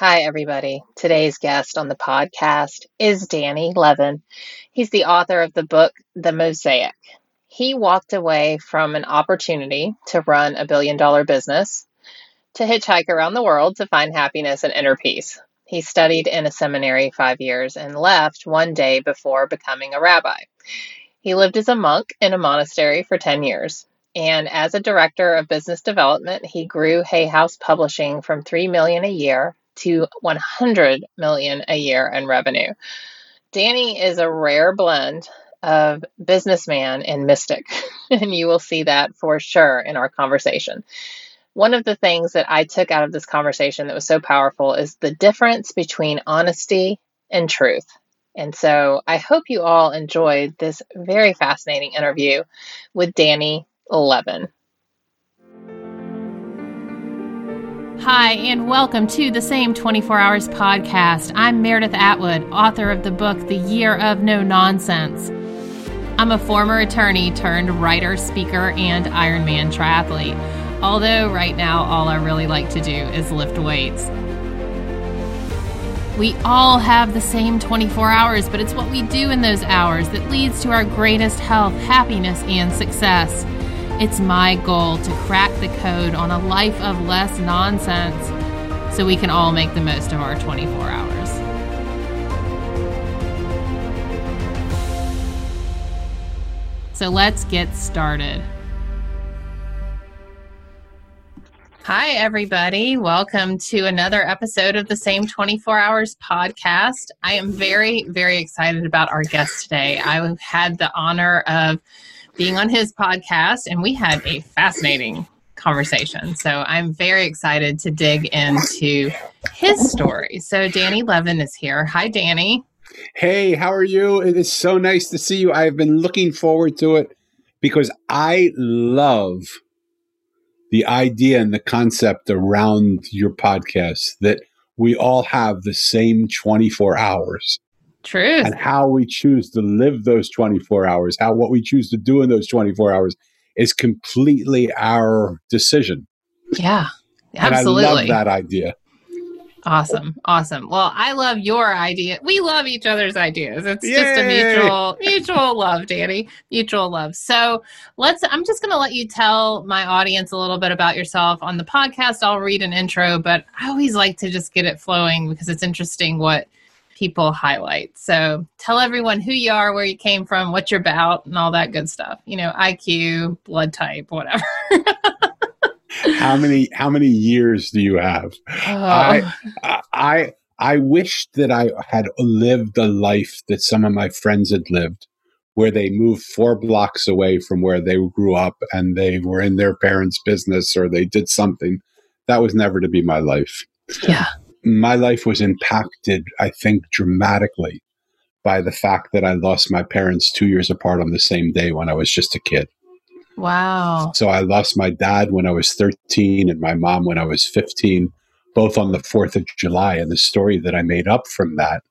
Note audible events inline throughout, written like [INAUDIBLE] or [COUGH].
Hi, everybody. Today's guest on the podcast is Danny Levin. He's the author of the book, The Mosaic. He walked away from an opportunity to run a billion dollar business to hitchhike around the world to find happiness and inner peace. He studied in a seminary five years and left one day before becoming a rabbi. He lived as a monk in a monastery for 10 years. And as a director of business development, he grew Hay House Publishing from 3 million a year to 100 million a year in revenue. Danny is a rare blend of businessman and mystic, [LAUGHS] and you will see that for sure in our conversation. One of the things that I took out of this conversation that was so powerful is the difference between honesty and truth. And so I hope you all enjoyed this very fascinating interview with Danny Levin. Hi, and welcome to the Same 24 Hours podcast. I'm Meredith Atwood, author of the book The Year of No Nonsense. I'm a former attorney turned writer, speaker, and Ironman triathlete. Although, right now, all I really like to do is lift weights. We all have the same 24 hours, but it's what we do in those hours that leads to our greatest health, happiness, and success. It's my goal to crack the code on a life of less nonsense so we can all make the most of our 24 hours. So let's get started. Hi, everybody. Welcome to another episode of the Same 24 Hours podcast. I am very, very excited about our guest today. I've had the honor of being on his podcast, and we had a fascinating conversation. So I'm very excited to dig into his story. So Danny Levin is here. Hi, Danny. Hey, how are you? It is so nice to see you. I've been looking forward to it because I love the idea and the concept around your podcast that we all have the same 24 hours. Truth. And how we choose to live those 24 hours, how what we choose to do in those 24 hours is completely our decision. Yeah. Absolutely. And I love that idea. Awesome. Awesome. Well, I love your idea. We love each other's ideas. It's Yay! just a mutual mutual love, Danny. Mutual love. So, let's I'm just going to let you tell my audience a little bit about yourself on the podcast. I'll read an intro, but I always like to just get it flowing because it's interesting what people highlight. So tell everyone who you are, where you came from, what you're about, and all that good stuff. You know, IQ, blood type, whatever. [LAUGHS] how many how many years do you have? Oh. I I I wish that I had lived the life that some of my friends had lived, where they moved four blocks away from where they grew up and they were in their parents' business or they did something. That was never to be my life. Yeah my life was impacted, I think, dramatically by the fact that I lost my parents two years apart on the same day when I was just a kid. Wow. So I lost my dad when I was 13 and my mom when I was 15, both on the 4th of July. And the story that I made up from that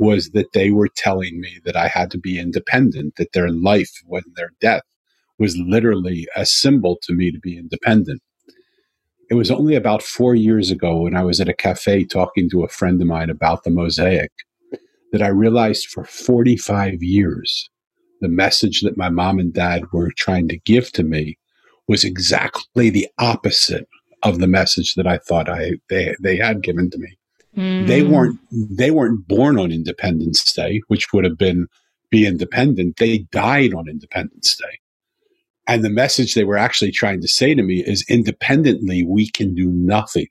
was that they were telling me that I had to be independent, that their life, when their death, was literally a symbol to me to be independent. It was only about four years ago when I was at a cafe talking to a friend of mine about the mosaic that I realized for 45 years the message that my mom and dad were trying to give to me was exactly the opposite of the message that I thought I they they had given to me. Mm. They weren't they weren't born on Independence Day, which would have been be independent. They died on Independence Day. And the message they were actually trying to say to me is independently, we can do nothing.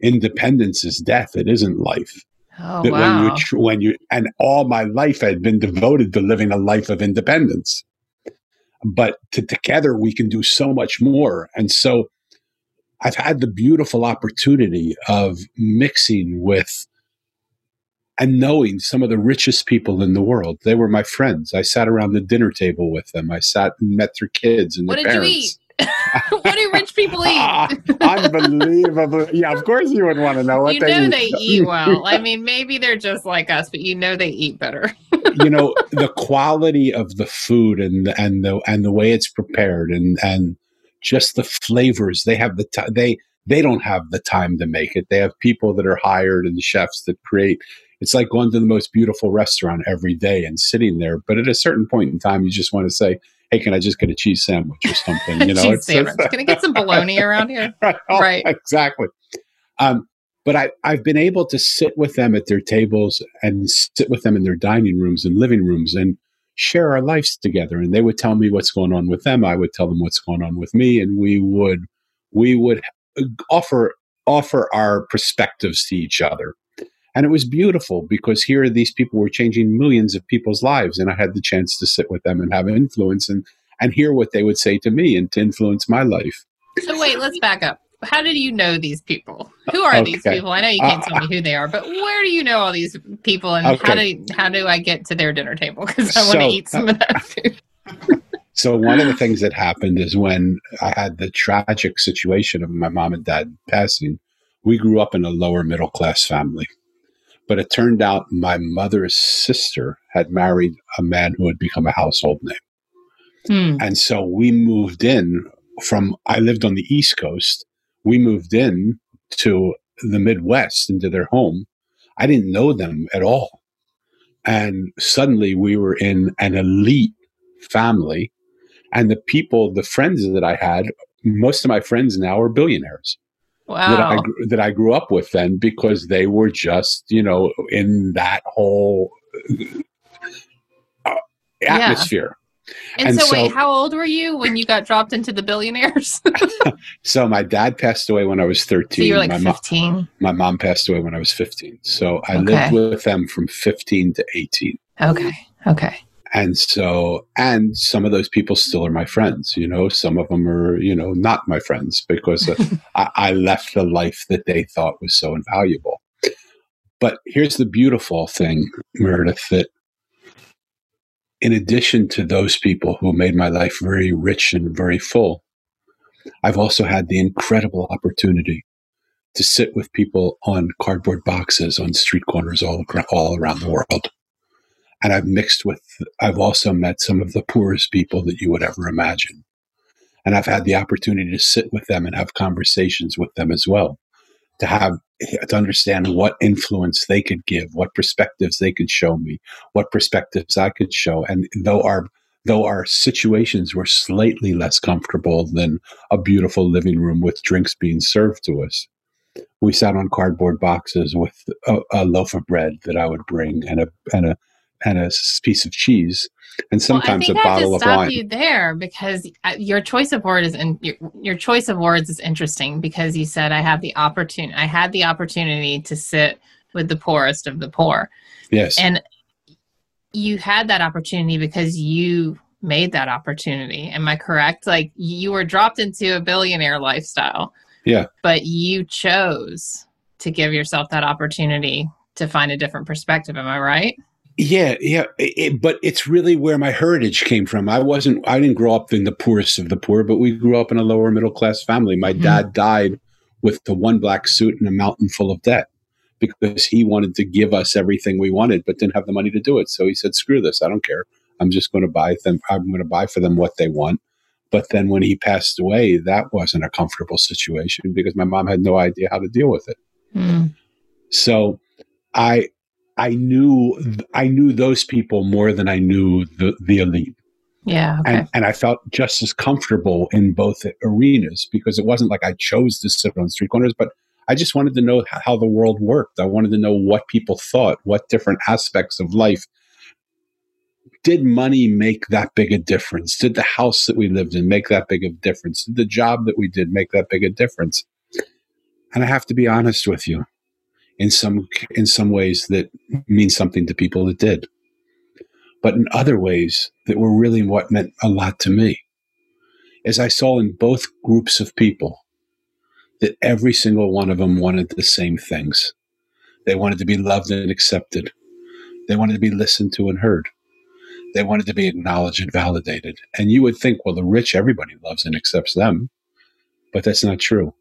Independence is death, it isn't life. Oh, that wow. when you when you and all my life had been devoted to living a life of independence. But to, together we can do so much more. And so I've had the beautiful opportunity of mixing with and knowing some of the richest people in the world. They were my friends. I sat around the dinner table with them. I sat and met their kids and what their did parents. you eat? [LAUGHS] what do rich people [LAUGHS] eat? [LAUGHS] unbelievable. Yeah, of course you would want to know what you they know eat. they eat well. I mean, maybe they're just like us, but you know they eat better. you know, the quality of the food and the, and the and the way it's prepared and and just the flavors. They have the t- they they don't have the time to make it. They have people that are hired and chefs that create. It's like going to the most beautiful restaurant every day and sitting there. But at a certain point in time, you just want to say, "Hey, can I just get a cheese sandwich or something?" You [LAUGHS] know, cheese sandwich. can I get some bologna around here? [LAUGHS] right, oh, right. exactly. Um, but I, I've been able to sit with them at their tables and sit with them in their dining rooms and living rooms and share our lives together. And they would tell me what's going on with them. I would tell them what's going on with me, and we would we would offer offer our perspectives to each other. And it was beautiful because here these people were changing millions of people's lives, and I had the chance to sit with them and have an influence and and hear what they would say to me and to influence my life. So wait, let's back up. How did you know these people? Who are okay. these people? I know you can't uh, tell me who they are, but where do you know all these people, and okay. how do how do I get to their dinner table? Because I want to eat some of that food. [LAUGHS] So one of the things that happened is when I had the tragic situation of my mom and dad passing, we grew up in a lower middle class family. But it turned out my mother's sister had married a man who had become a household name. Hmm. And so we moved in from, I lived on the East Coast. We moved in to the Midwest into their home. I didn't know them at all. And suddenly we were in an elite family and the people, the friends that I had, most of my friends now are billionaires. Wow. That I, that I grew up with then because they were just, you know, in that whole uh, atmosphere. Yeah. And, and so, so, wait, how old were you when you got dropped into the billionaires? [LAUGHS] so, my dad passed away when I was 13. So you were like my 15? Mom, my mom passed away when I was 15. So, I okay. lived with them from 15 to 18. Okay. Okay and so and some of those people still are my friends you know some of them are you know not my friends because uh, [LAUGHS] I, I, left the life that they thought was so invaluable. But here's the beautiful thing meredith that in addition to those people who made my life very rich and very full i've also had the incredible opportunity to sit with people on cardboard boxes on street corners all, all around the world and I've mixed with, I've also met some of the poorest people that you would ever imagine. And I've had the opportunity to sit with them and have conversations with them as well, to have, to understand what influence they could give, what perspectives they could show me, what perspectives I could show. And though our, though our situations were slightly less comfortable than a beautiful living room with drinks being served to us, we sat on cardboard boxes with a, a loaf of bread that I would bring and a, and a, and a piece of cheese and sometimes well, a bottle of stop wine. You there because uh, your choice of word is in, your, your choice of words is interesting because you said I have the opportunity I had the opportunity to sit with the poorest of the poor. Yes. And you had that opportunity because you made that opportunity. Am I correct? Like you were dropped into a billionaire lifestyle. Yeah. But you chose to give yourself that opportunity to find a different perspective. Am I right? Yeah, yeah, it, but it's really where my heritage came from. I wasn't, I didn't grow up in the poorest of the poor, but we grew up in a lower middle class family. My mm-hmm. dad died with the one black suit and a mountain full of debt because he wanted to give us everything we wanted, but didn't have the money to do it. So he said, "Screw this! I don't care. I'm just going to buy them. I'm going to buy for them what they want." But then when he passed away, that wasn't a comfortable situation because my mom had no idea how to deal with it. Mm. So I I knew I knew those people more than I knew the, the elite. Yeah. Okay. And, and I felt just as comfortable in both arenas because it wasn't like I chose to sit on street corners, but I just wanted to know how the world worked. I wanted to know what people thought, what different aspects of life. Did money make that big a difference? Did the house that we lived in make that big a difference? Did the job that we did make that big a difference? And I have to be honest with you in some in some ways that mean something to people that did. But in other ways that were really what meant a lot to me. As i saw in both groups of people that every single one of them wanted the same things. They wanted to be loved and accepted. They wanted to be listened to and heard. They wanted to be acknowledged and validated. And you would think well the rich everybody loves and accepts them. But that's not true.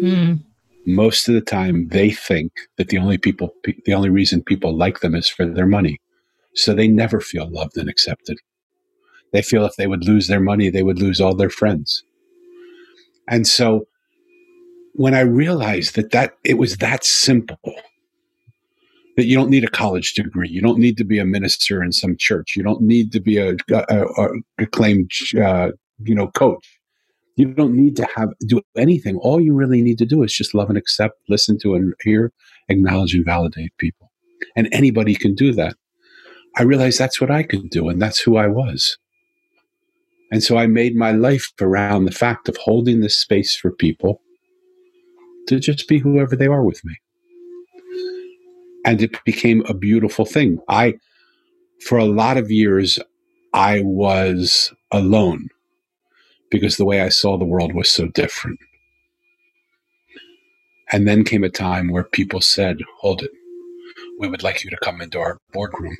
Mm most of the time they think that the only people the only reason people like them is for their money so they never feel loved and accepted they feel if they would lose their money they would lose all their friends and so when I realized that that it was that simple, that you don't need a college degree, you don't need to be a minister in some church, you don't need to be a, a, a acclaimed uh, you know coach. You don't need to have do anything. All you really need to do is just love and accept, listen to and hear, acknowledge and validate people. And anybody can do that. I realized that's what I could do, and that's who I was. And so I made my life around the fact of holding this space for people to just be whoever they are with me. And it became a beautiful thing. I, for a lot of years, I was alone because the way I saw the world was so different. And then came a time where people said, Hold it, we would like you to come into our boardroom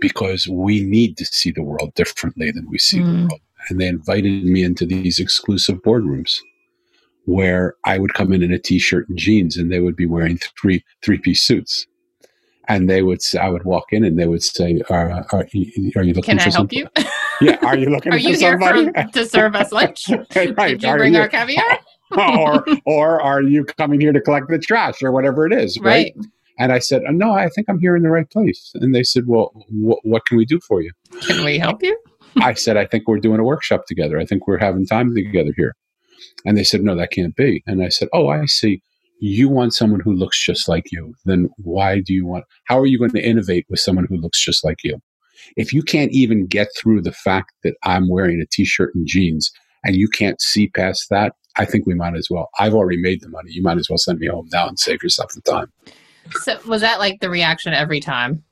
because we need to see the world differently than we see mm. the world. And they invited me into these exclusive boardrooms where I would come in in a t-shirt and jeans and they would be wearing three three-piece suits. And they would I would walk in and they would say, Are, are, are you looking Can for I help somebody? you? [LAUGHS] yeah. Are you looking are for you somebody? Here [LAUGHS] to serve us lunch? [LAUGHS] right. Did you are bring you? our caviar? or, or are you coming here to collect the trash or whatever it is? right. right and I said, oh, No, I think I'm here in the right place. And they said, Well, wh- what can we do for you? Can we help you? I said, I think we're doing a workshop together. I think we're having time together here. And they said, No, that can't be. And I said, Oh, I see. You want someone who looks just like you. Then why do you want, how are you going to innovate with someone who looks just like you? If you can't even get through the fact that I'm wearing a t shirt and jeans and you can't see past that, I think we might as well. I've already made the money. You might as well send me home now and save yourself the time. So was that like the reaction every time?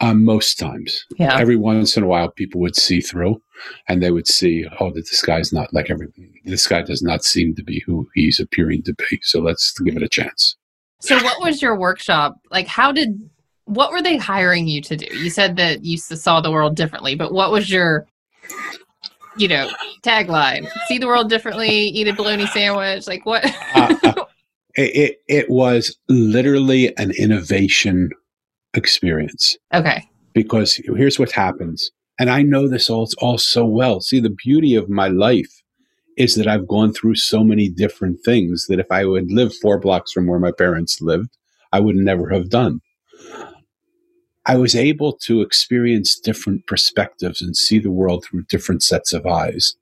Um, most times. Yeah. Every once in a while, people would see through, and they would see, oh, that this guy's not like every. This guy does not seem to be who he's appearing to be. So let's give it a chance. So, what was your workshop like? How did what were they hiring you to do? You said that you saw the world differently, but what was your you know tagline? See the world differently, eat a bologna sandwich. Like what? uh, uh, [LAUGHS] it, it, it was literally an innovation experience. Okay. Because here's what happens. And I know this all, all so well. See, the beauty of my life is that I've gone through so many different things that if I would live four blocks from where my parents lived, I would never have done. I was able to experience different perspectives and see the world through different sets of eyes.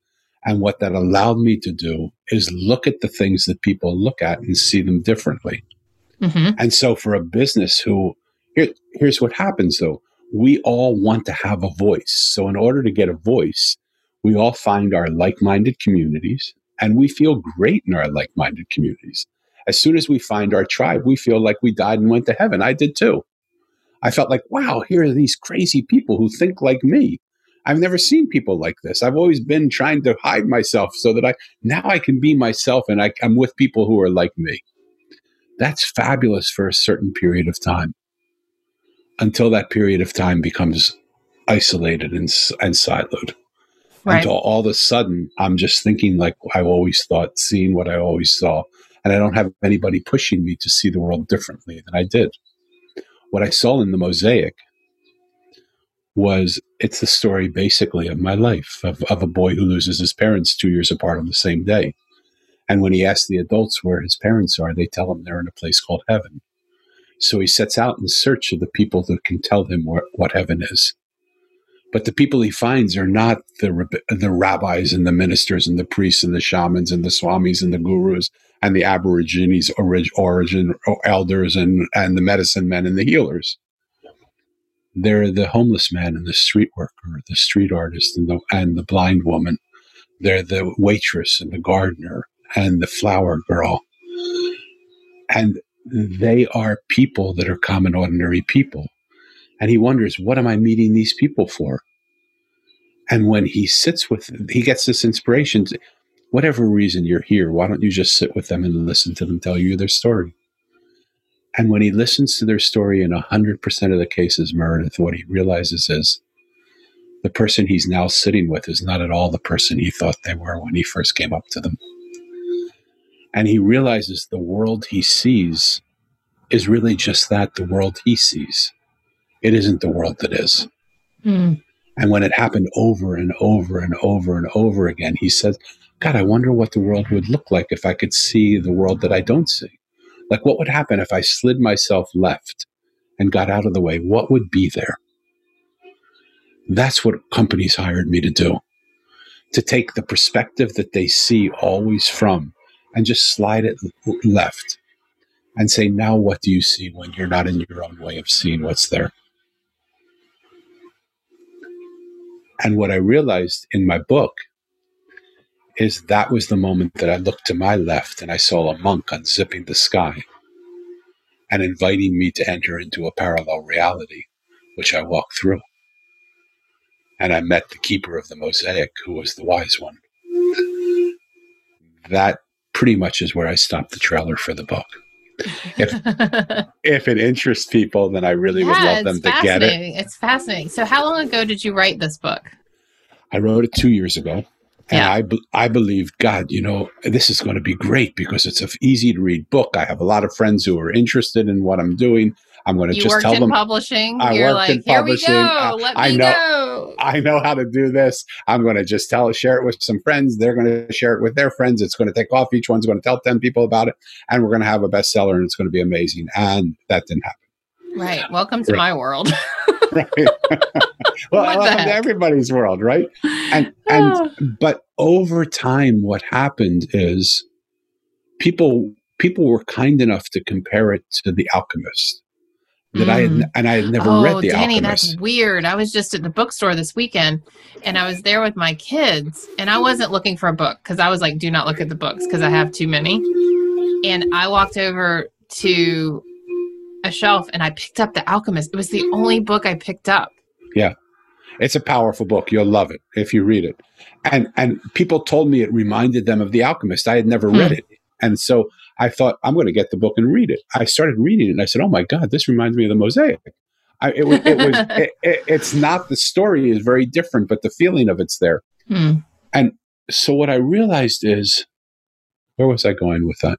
And what that allowed me to do is look at the things that people look at and see them differently. Mm-hmm. And so for a business who, here, here's what happens though. We all want to have a voice. So in order to get a voice, we all find our like-minded communities and we feel great in our like-minded communities. As soon as we find our tribe, we feel like we died and went to heaven. I did too. I felt like, wow, here are these crazy people who think like me. I've never seen people like this. I've always been trying to hide myself so that I now I can be myself and I, I'm with people who are like me. That's fabulous for a certain period of time until that period of time becomes isolated and, and siloed. Right. Until all of a sudden, I'm just thinking like I've always thought, seeing what I always saw. And I don't have anybody pushing me to see the world differently than I did. What I saw in the mosaic was it's the story basically of my life of, of a boy who loses his parents two years apart on the same day. And when he asks the adults where his parents are, they tell him they're in a place called heaven. So he sets out in search of the people that can tell him where, what heaven is. But the people he finds are not the, the rabbis and the ministers and the priests and the shamans and the swamis and the gurus and the aborigines origin elders and, and the medicine men and the healers. They're the homeless man and the street worker, the street artist and the, and the blind woman. They're the waitress and the gardener and the flower girl. And they are people that are common, ordinary people. And he wonders, what am I meeting these people for? And when he sits with them, he gets this inspiration. To, whatever reason you're here, why don't you just sit with them and listen to them tell you their story? And when he listens to their story in 100% of the cases, Meredith, what he realizes is the person he's now sitting with is not at all the person he thought they were when he first came up to them. And he realizes the world he sees is really just that the world he sees. It isn't the world that is. Mm. And when it happened over and over and over and over again, he said, God, I wonder what the world would look like if I could see the world that I don't see. Like, what would happen if I slid myself left and got out of the way? What would be there? That's what companies hired me to do to take the perspective that they see always from and just slide it left and say, now what do you see when you're not in your own way of seeing what's there? And what I realized in my book is that was the moment that I looked to my left and I saw a monk unzipping the sky and inviting me to enter into a parallel reality, which I walked through. And I met the keeper of the mosaic, who was the wise one. That pretty much is where I stopped the trailer for the book. If, [LAUGHS] if it interests people, then I really yeah, would love them to get it. It's fascinating. So, how long ago did you write this book? I wrote it two years ago. And yeah. I, be- I believe, God, you know, this is going to be great because it's an easy to read book. I have a lot of friends who are interested in what I'm doing. I'm going to you just tell them. publishing. I You're like, here publishing. we go. Let I, me know, go. I know how to do this. I'm going to just tell, share it with some friends. They're going to share it with their friends. It's going to take off. Each one's going to tell 10 people about it. And we're going to have a bestseller and it's going to be amazing. And that didn't happen. Right. Welcome to right. my world. [LAUGHS] right. [LAUGHS] well, welcome to everybody's world, right? And [SIGHS] and but over time, what happened is people people were kind enough to compare it to The Alchemist. That mm. I had, mm. and I had never oh, read The Danny, Alchemist. that's weird. I was just at the bookstore this weekend, and I was there with my kids, and I wasn't looking for a book because I was like, "Do not look at the books because I have too many." And I walked over to a shelf and I picked up The Alchemist. It was the only book I picked up. Yeah. It's a powerful book. You'll love it if you read it. And and people told me it reminded them of The Alchemist. I had never hmm. read it. And so I thought I'm going to get the book and read it. I started reading it and I said, "Oh my god, this reminds me of the Mosaic." I, it, was, it was [LAUGHS] it, it, it's not the story is very different, but the feeling of it's there. Hmm. And so what I realized is, where was I going with that?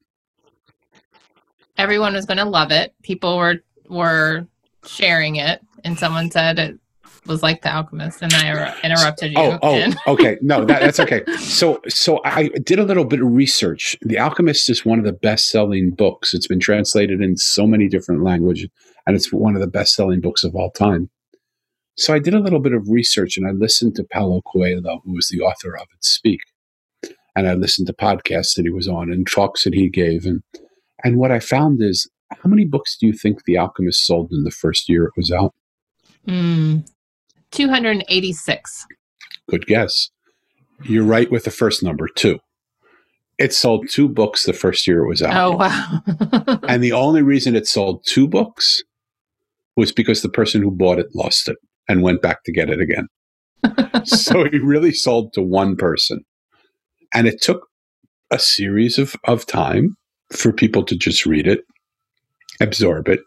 everyone was going to love it. People were were sharing it, and someone said it was like The Alchemist, and I interrupted you. Oh, oh, okay. [LAUGHS] No, that, that's okay. So, so I did a little bit of research. The Alchemist is one of the best-selling books. It's been translated in so many different languages, and it's one of the best-selling books of all time. So I did a little bit of research, and I listened to Paulo Coelho, who was the author of it, speak, and I listened to podcasts that he was on and talks that he gave, and and what I found is, how many books do you think The Alchemist sold in the first year it was out? Mm, 286. Good guess. You're right with the first number, two. It sold two books the first year it was out. Oh, wow. [LAUGHS] and the only reason it sold two books was because the person who bought it lost it and went back to get it again. [LAUGHS] so he really sold to one person. And it took a series of, of time for people to just read it, absorb it,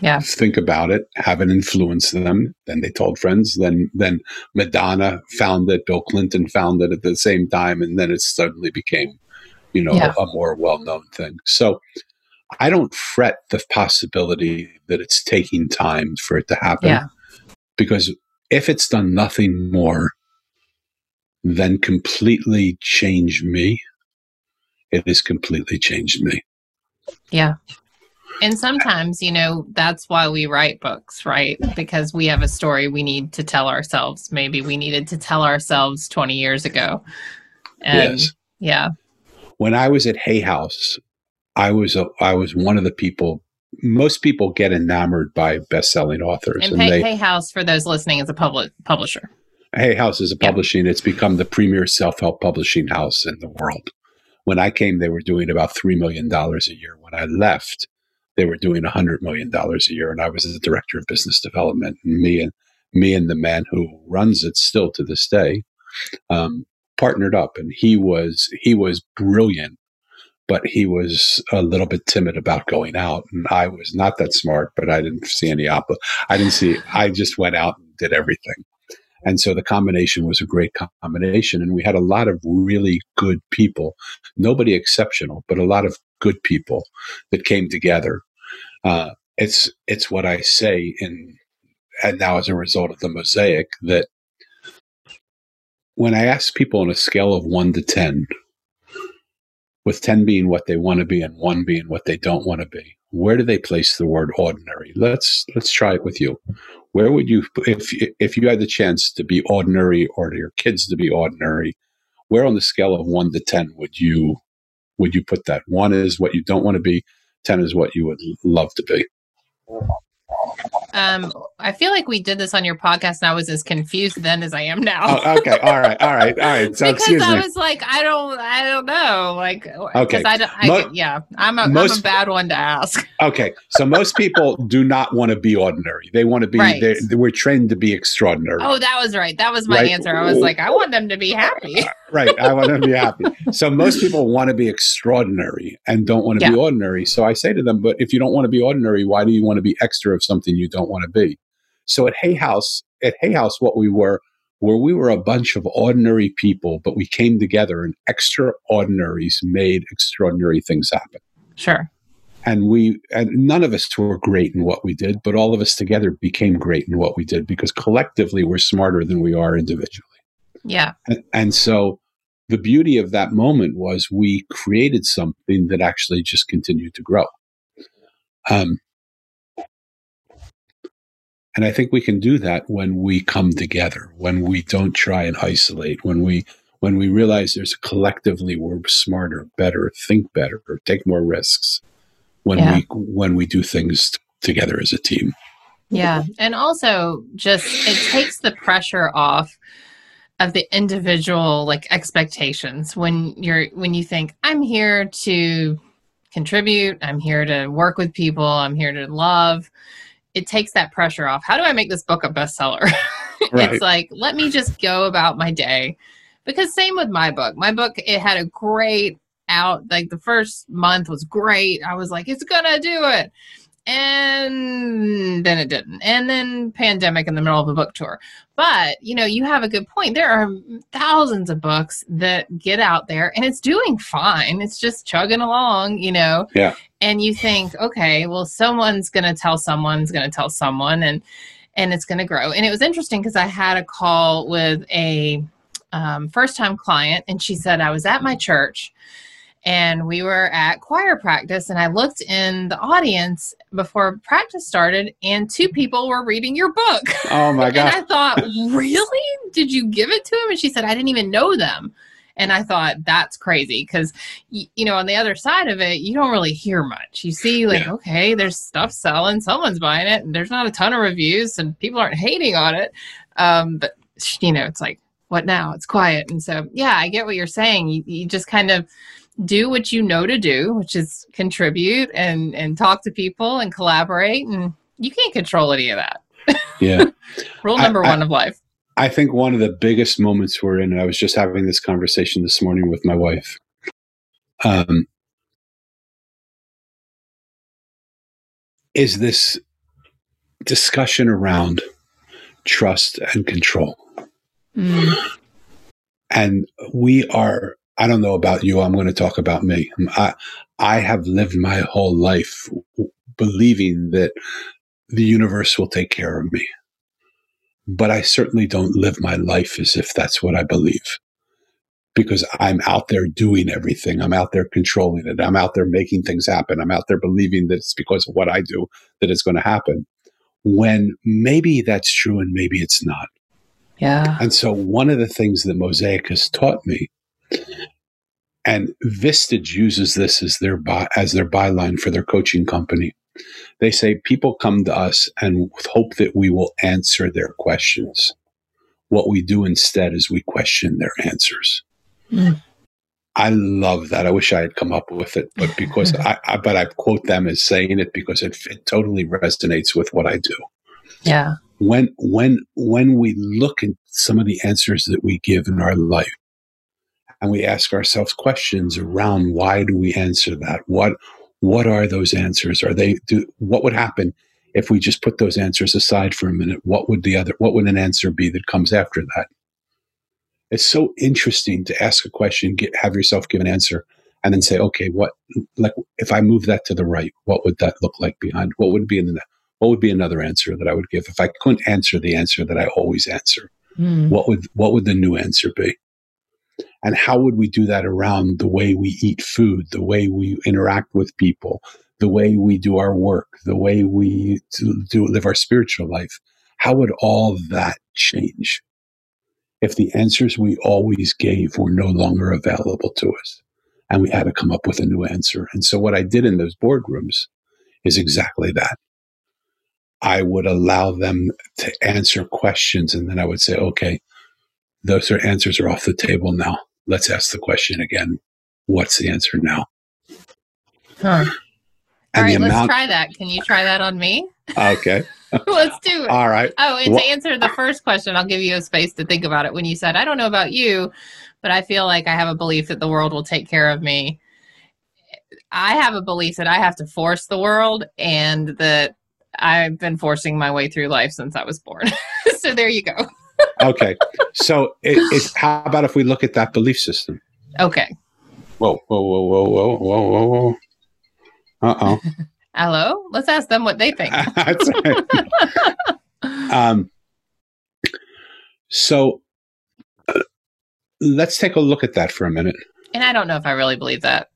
yeah. think about it, have it influence them. Then they told friends. Then then Madonna found it. Bill Clinton found it at the same time, and then it suddenly became, you know, yeah. a, a more well known thing. So I don't fret the possibility that it's taking time for it to happen, yeah. because if it's done nothing more than completely change me, it has completely changed me. Yeah. And sometimes, you know, that's why we write books, right? Because we have a story we need to tell ourselves. Maybe we needed to tell ourselves 20 years ago. And yes. yeah. When I was at Hay House, I was a, I was one of the people most people get enamored by best-selling authors. And, and Hay, they, Hay House, for those listening, is a public publisher. Hay House is a publishing. It's become the premier self-help publishing house in the world. When I came, they were doing about $3 million a year. When I left, they were doing $100 million a year. And I was the director of business development. And me and me and the man who runs it still to this day um, partnered up. And he was, he was brilliant but he was a little bit timid about going out and i was not that smart but i didn't see any op i didn't see i just went out and did everything and so the combination was a great combination. And we had a lot of really good people, nobody exceptional, but a lot of good people that came together. Uh, it's, it's what I say in, and now as a result of the mosaic that when I ask people on a scale of one to 10, with 10 being what they want to be and 1 being what they don't want to be where do they place the word ordinary? Let's let's try it with you. Where would you if if you had the chance to be ordinary or your kids to be ordinary where on the scale of 1 to 10 would you would you put that? 1 is what you don't want to be 10 is what you would love to be um, I feel like we did this on your podcast, and I was as confused then as I am now. oh, okay, all right, all right, all right. So because I me. was like, I don't, I don't know, like, okay, I, I Mo- yeah, I'm a, most, I'm a bad one to ask. [LAUGHS] Okay, so most people do not want to be ordinary; they want to be. Right. They, we're trained to be extraordinary. Oh, that was right. That was my right? answer. I was like, I want them to be happy. [LAUGHS] right, I want them to be happy. So most people want to be extraordinary and don't want to yeah. be ordinary. So I say to them, but if you don't want to be ordinary, why do you want to be extra of something you don't want to be? So at Hay House, at Hay House, what we were, where we were a bunch of ordinary people, but we came together and extraordinaries made extraordinary things happen. Sure. And we, and none of us were great in what we did, but all of us together became great in what we did because collectively we're smarter than we are individually. Yeah. And, and so the beauty of that moment was we created something that actually just continued to grow. Um, and I think we can do that when we come together, when we don't try and isolate, when we when we realize there's collectively we're smarter, better, think better, or take more risks when yeah. we when we do things t- together as a team. Yeah. And also just it takes the pressure off of the individual like expectations when you're when you think I'm here to contribute, I'm here to work with people, I'm here to love it takes that pressure off. How do I make this book a bestseller? [LAUGHS] right. It's like, let me just go about my day. Because same with my book. My book, it had a great out, like the first month was great. I was like, it's gonna do it and then it didn't. And then pandemic in the middle of a book tour. But you know you have a good point. There are thousands of books that get out there and it's doing fine. It's just chugging along you know? Yeah. And you think okay well someone's going to tell someone's going to tell someone and and it's going to grow. And it was interesting because i had a call with a um, first time client and she said i was at my church and we were at choir practice and i looked in the audience before practice started and two people were reading your book. Oh my god [LAUGHS] and i thought really? Did you give it to him? And she said i didn't even know them. And i thought that's crazy because you know on the other side of it you don't really hear much. You see like yeah. okay there's stuff selling someone's buying it and there's not a ton of reviews and people aren't hating on it. Um, but you know it's like what now? It's quiet. And so yeah i get what you're saying. You, you just kind of do what you know to do, which is contribute and and talk to people and collaborate, and you can't control any of that. Yeah. [LAUGHS] Rule number I, one I, of life. I think one of the biggest moments we're in, I was just having this conversation this morning with my wife. Um, is this discussion around trust and control. Mm. And we are I don't know about you. I'm going to talk about me. I, I have lived my whole life believing that the universe will take care of me. But I certainly don't live my life as if that's what I believe because I'm out there doing everything. I'm out there controlling it. I'm out there making things happen. I'm out there believing that it's because of what I do that it's going to happen. When maybe that's true and maybe it's not. Yeah. And so one of the things that Mosaic has taught me and Vistage uses this as their by, as their byline for their coaching company. They say people come to us and hope that we will answer their questions. What we do instead is we question their answers. Mm. I love that. I wish I had come up with it, but because [LAUGHS] I, I, but I quote them as saying it because it, it totally resonates with what I do. Yeah. When when when we look at some of the answers that we give in our life, and we ask ourselves questions around why do we answer that? What what are those answers? Are they do what would happen if we just put those answers aside for a minute? What would the other what would an answer be that comes after that? It's so interesting to ask a question, get have yourself give an answer, and then say, okay, what like if I move that to the right, what would that look like behind? What would be in the what would be another answer that I would give if I couldn't answer the answer that I always answer? Mm. What would what would the new answer be? And how would we do that around the way we eat food, the way we interact with people, the way we do our work, the way we do live our spiritual life? How would all that change if the answers we always gave were no longer available to us and we had to come up with a new answer? And so, what I did in those boardrooms is exactly that. I would allow them to answer questions and then I would say, okay, those are answers are off the table now. Let's ask the question again. What's the answer now? Huh. All right, let's try that. Can you try that on me? [LAUGHS] Okay. [LAUGHS] let's do it. All right. Oh, and to answer the first question, I'll give you a space to think about it. When you said, I don't know about you, but I feel like I have a belief that the world will take care of me. I have a belief that I have to force the world and that I've been forcing my way through life since I was born. [LAUGHS] so there you go. Okay. So it, it's how about if we look at that belief system? Okay. Whoa, whoa, whoa, whoa, whoa, whoa, whoa, whoa. Uh oh. [LAUGHS] Hello. Let's ask them what they think. [LAUGHS] Um. So uh, let's take a look at that for a minute. And I don't know if I really believe that.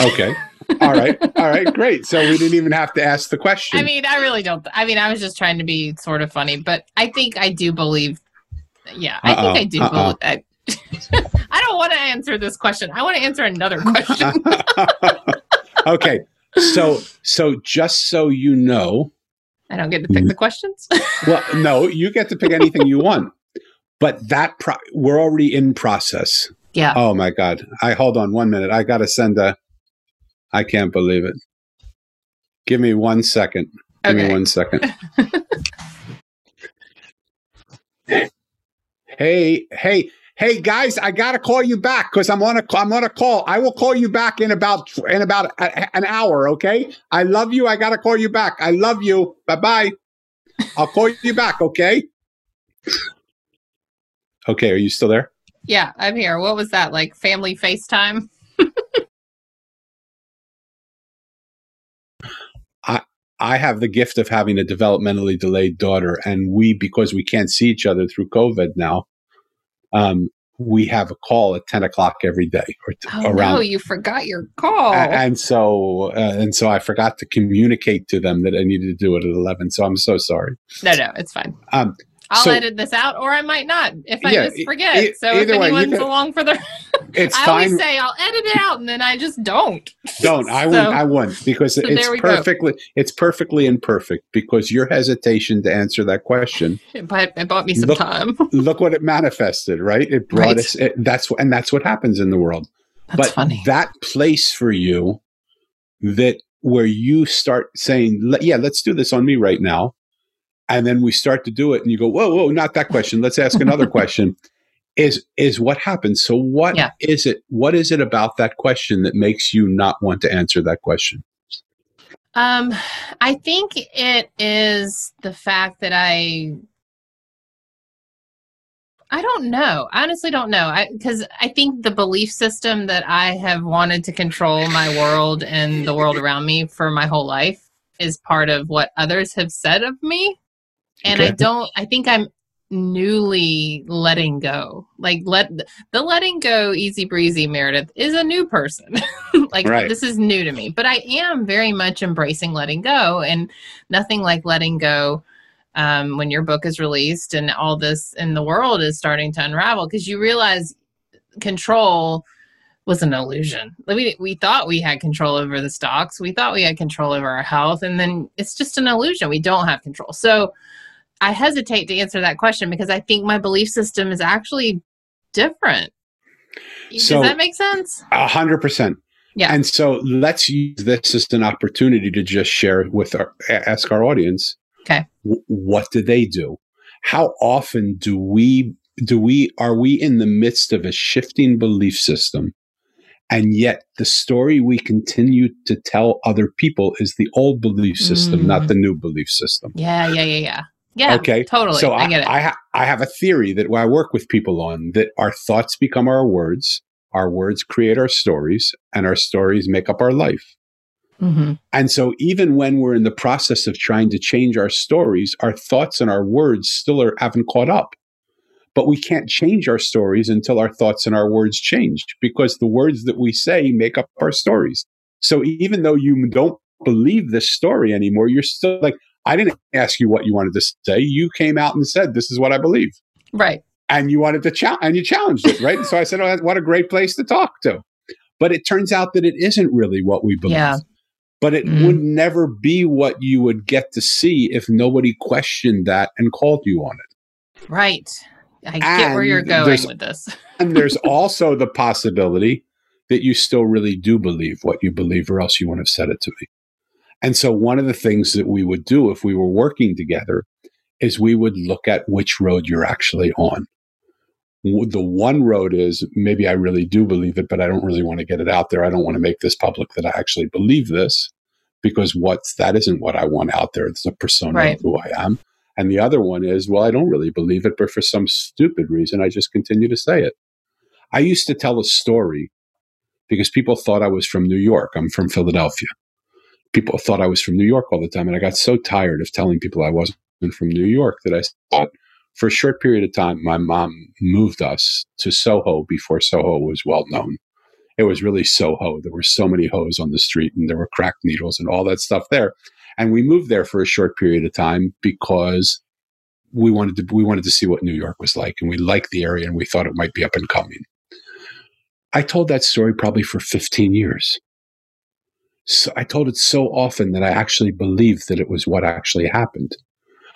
Okay. All right. All right. Great. So we didn't even have to ask the question. I mean, I really don't. I mean, I was just trying to be sort of funny, but I think I do believe. Yeah, I Uh-oh. think I do Uh-oh. believe. I, [LAUGHS] I don't want to answer this question. I want to answer another question. [LAUGHS] okay. So, so just so you know, I don't get to pick the questions. [LAUGHS] well, no, you get to pick anything you want. But that pro- we're already in process. Yeah. Oh my God. I hold on one minute. I got to send a I can't believe it. Give me one second. Give okay. me one second. [LAUGHS] hey, hey, hey, guys! I gotta call you back because I'm on a I'm on a call. I will call you back in about in about a, an hour. Okay. I love you. I gotta call you back. I love you. Bye bye. I'll call you back. Okay. Okay. Are you still there? Yeah, I'm here. What was that like? Family FaceTime? I have the gift of having a developmentally delayed daughter, and we, because we can't see each other through COVID now, um, we have a call at 10 o'clock every day or t- oh, around. No, you forgot your call. And, and so, uh, and so I forgot to communicate to them that I needed to do it at 11. So I'm so sorry. No, no, it's fine. Um, I'll so, edit this out, or I might not if I yeah, just forget. E- so if anyone's way, along for the, [LAUGHS] it's I fine. always say I'll edit it out, and then I just don't. Don't I [LAUGHS] so, won't. I won't because [LAUGHS] so it's perfectly go. it's perfectly imperfect because your hesitation to answer that question. It, bought, it bought me some look, time. look what it manifested, right? It brought right. us. It, that's and that's what happens in the world. That's but funny. that place for you, that where you start saying, "Yeah, let's do this on me right now." And then we start to do it and you go whoa whoa not that question let's ask another [LAUGHS] question is is what happens so what yeah. is it what is it about that question that makes you not want to answer that question um i think it is the fact that i I don't know. I honestly don't know. I because I, I, think the belief system that I have wanted to control my world and the world around me for my whole life is part of what others have said of me and okay. I don't. I think I'm newly letting go. Like let the letting go easy breezy Meredith is a new person. [LAUGHS] like right. this is new to me, but I am very much embracing letting go and nothing like letting go um, when your book is released and all this in the world is starting to unravel because you realize control was an illusion. We, we thought we had control over the stocks. We thought we had control over our health. And then it's just an illusion. We don't have control. So I hesitate to answer that question because I think my belief system is actually different. So, Does that make sense? A hundred percent. Yeah. And so let's use this as an opportunity to just share with our ask our audience. Okay. W- what do they do? How often do we do we are we in the midst of a shifting belief system? And yet the story we continue to tell other people is the old belief system, mm. not the new belief system. Yeah, yeah, yeah, yeah. Yeah. Okay. Totally. So I, I get it. I, ha- I have a theory that I work with people on that our thoughts become our words, our words create our stories, and our stories make up our life. Mm-hmm. And so, even when we're in the process of trying to change our stories, our thoughts and our words still are, haven't caught up But we can't change our stories until our thoughts and our words change because the words that we say make up our stories. So even though you don't believe this story anymore, you're still like, I didn't ask you what you wanted to say. You came out and said, This is what I believe. Right. And you wanted to challenge and you challenged it, right? so I said, Oh, what a great place to talk to. But it turns out that it isn't really what we believe. Yeah. But it Mm. would never be what you would get to see if nobody questioned that and called you on it. Right. I get where you're going with this. [LAUGHS] And there's also the possibility that you still really do believe what you believe, or else you wouldn't have said it to me. And so, one of the things that we would do if we were working together is we would look at which road you're actually on. The one road is maybe I really do believe it, but I don't really want to get it out there. I don't want to make this public that I actually believe this because what's that isn't what I want out there. It's a persona Right. of who I am. And the other one is, well, I don't really believe it, but for some stupid reason, I just continue to say it. I used to tell a story because people thought I was from New York. I'm from Philadelphia. People thought I was from New York all the time. And I got so tired of telling people I wasn't from New York that I thought for a short period of time, my mom moved us to Soho before Soho was well known. It was really Soho. There were so many hoes on the street and there were crack needles and all that stuff there. And we moved there for a short period of time because we wanted to we wanted to see what New York was like and we liked the area and we thought it might be up and coming. I told that story probably for 15 years. So I told it so often that I actually believed that it was what actually happened.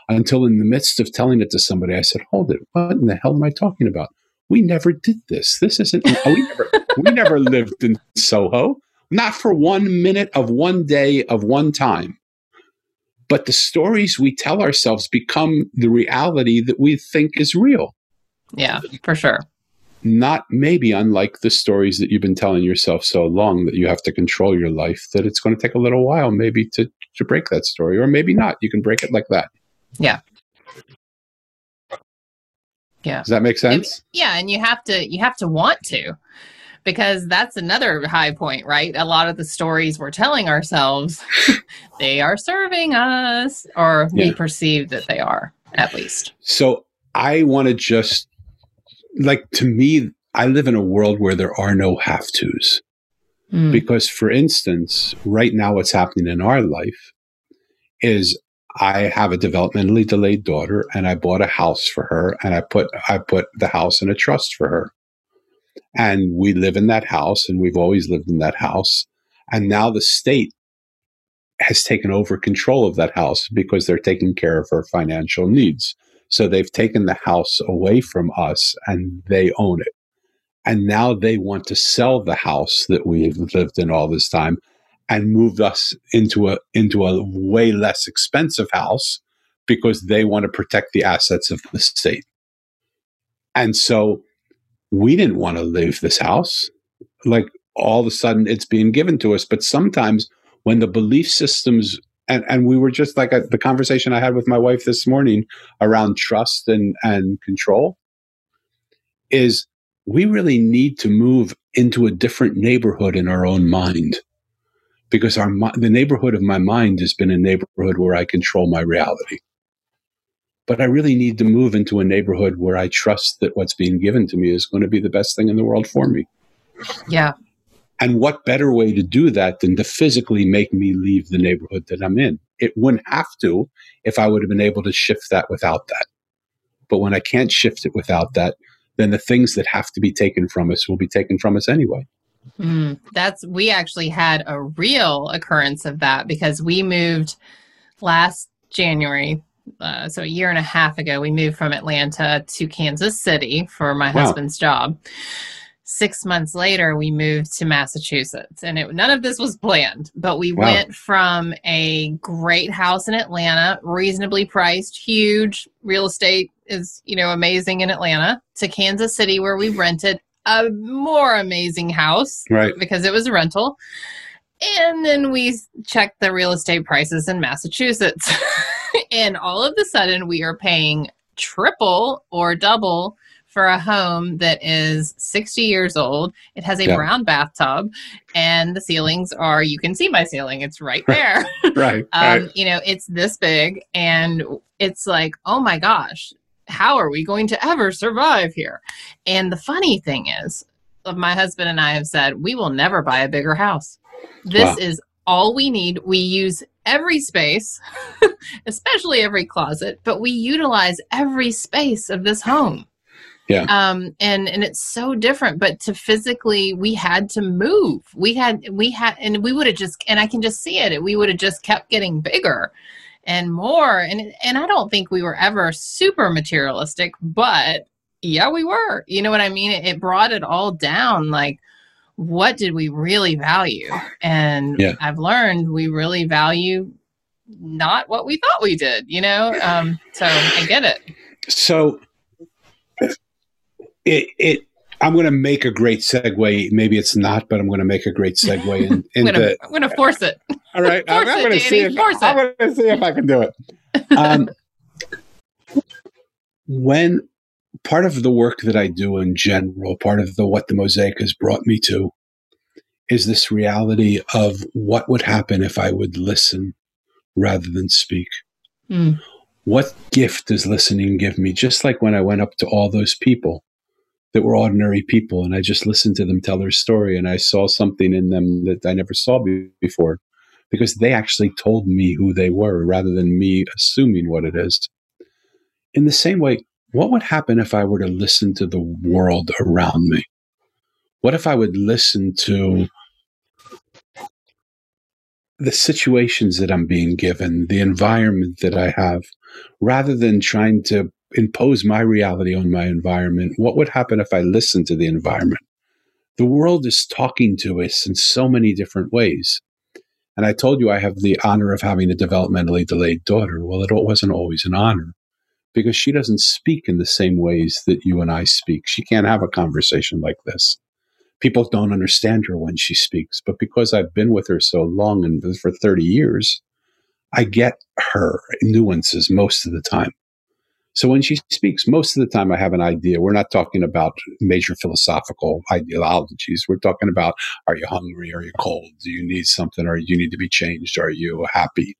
Until in the midst of telling it to somebody, I said, "Hold it! What in the hell am I talking about? We never did this. This isn't. [LAUGHS] We never. we never lived in Soho. Not for one minute of one day of one time. But the stories we tell ourselves become the reality that we think is real." Yeah, for sure. Not maybe unlike the stories that you've been telling yourself so long that you have to control your life that it's going to take a little while maybe to to break that story or maybe not you can break it like that Yeah. Yeah. does that make sense Yeah, and you have to you have to want to because that's another high point, right? A lot of the stories we're telling ourselves, [LAUGHS] they are serving us or we perceive that they are at least. so i want to just like to me i live in a world where there are no have tos Mm. because for instance right now what's happening in our life is i have a developmentally delayed daughter and i bought a house for her and i put i put the house in a trust for her. And we live in that house and we've always lived in that house. And now the state has taken over control of that house because they're taking care of her financial needs so they've taken the house away from us and they own it and now they want to sell the house that we've lived in all this time and move us into a into a way less expensive house because they want to protect the assets of the state. And so we didn't want to leave this house. Like all of a sudden it's being given to us. But sometimes when the belief systems and, and we were just like a, the conversation I had with my wife this morning around trust and, and control is we really need to move into a different neighborhood in our own mind because our the neighborhood of my mind has been a neighborhood where I control my reality. But I really need to move into a neighborhood where I trust that what's being given to me is going to be the best thing in the world for me. Yeah. And what better way to do that than to physically make me leave the neighborhood that I'm in? It wouldn't have to if I would have been able to shift that without that. But when I can't shift it without that, then the things that have to be taken from us will be taken from us anyway. Mm, that's we actually had a real occurrence of that because we moved last January, uh, so a year and a half ago. We moved from Atlanta to Kansas City for my Wow. husband's job. Six months later, we moved to Massachusetts, and it, none of this was planned. But we Wow. went from a great house in Atlanta, reasonably priced, huge real estate is you know amazing in Atlanta, to Kansas City, where we rented a more amazing house Right. because it was a rental. And then we checked the real estate prices in Massachusetts. [LAUGHS] and all of a sudden, we are paying triple or double for a home that is 60 years old. It has a Yeah. brown bathtub, and the ceilings are, you can see my ceiling, it's right there. [LAUGHS] Right. [LAUGHS] um, right. You know, it's this big, and it's like, oh my gosh, how are we going to ever survive here? And the funny thing is, my husband and I have said we will never buy a bigger house. This wow. is all we need. We use every space, [LAUGHS] especially every closet, but we utilize every space of this home. Yeah. Um, and and it's so different. But to physically, we had to move. We had we had, and we would have just, and I can just see it. We would have just kept getting bigger and more. And and I don't think we were ever super materialistic, but yeah, we were. You know what I mean? It, it brought it all down. Like, what did we really value? And yeah. I've learned we really value not what we thought we did. You know, um, so I get it. So it, it I'm going to make a great segue. Maybe it's not, but I'm going to make a great segue. [LAUGHS] In, in I'm going to force it. All right, I'm, I'm going to see if I'm going to see if I can do it. [LAUGHS] Um, when part of the work that I do in general, part of the what the mosaic has brought me to, is this reality of what would happen if I would listen rather than speak. Mm. What gift does listening give me? Just like when I went up to all those people that were ordinary people and I just listened to them tell their story and I saw something in them that I never saw before because they actually told me who they were rather than me assuming what it is. In the same way, what would happen if I were to listen to the world around me? What if I would listen to the situations that I'm being given, the environment that I have, rather than trying to impose my reality on my environment, what would happen if I listened to the environment? The world is talking to us in so many different ways. And I told you I have the honor of having a developmentally delayed daughter. Well, it wasn't always an honor because she doesn't speak in the same ways that you and I speak. She can't have a conversation like this. People don't understand her when she speaks, but because I've been with her so long and for 30 years, I get her nuances most of the time. So when she speaks, most of the time I have an idea. We're not talking about major philosophical ideologies. We're talking about are you hungry? Are you cold? Do you need something? Or you need to be changed? Are you happy?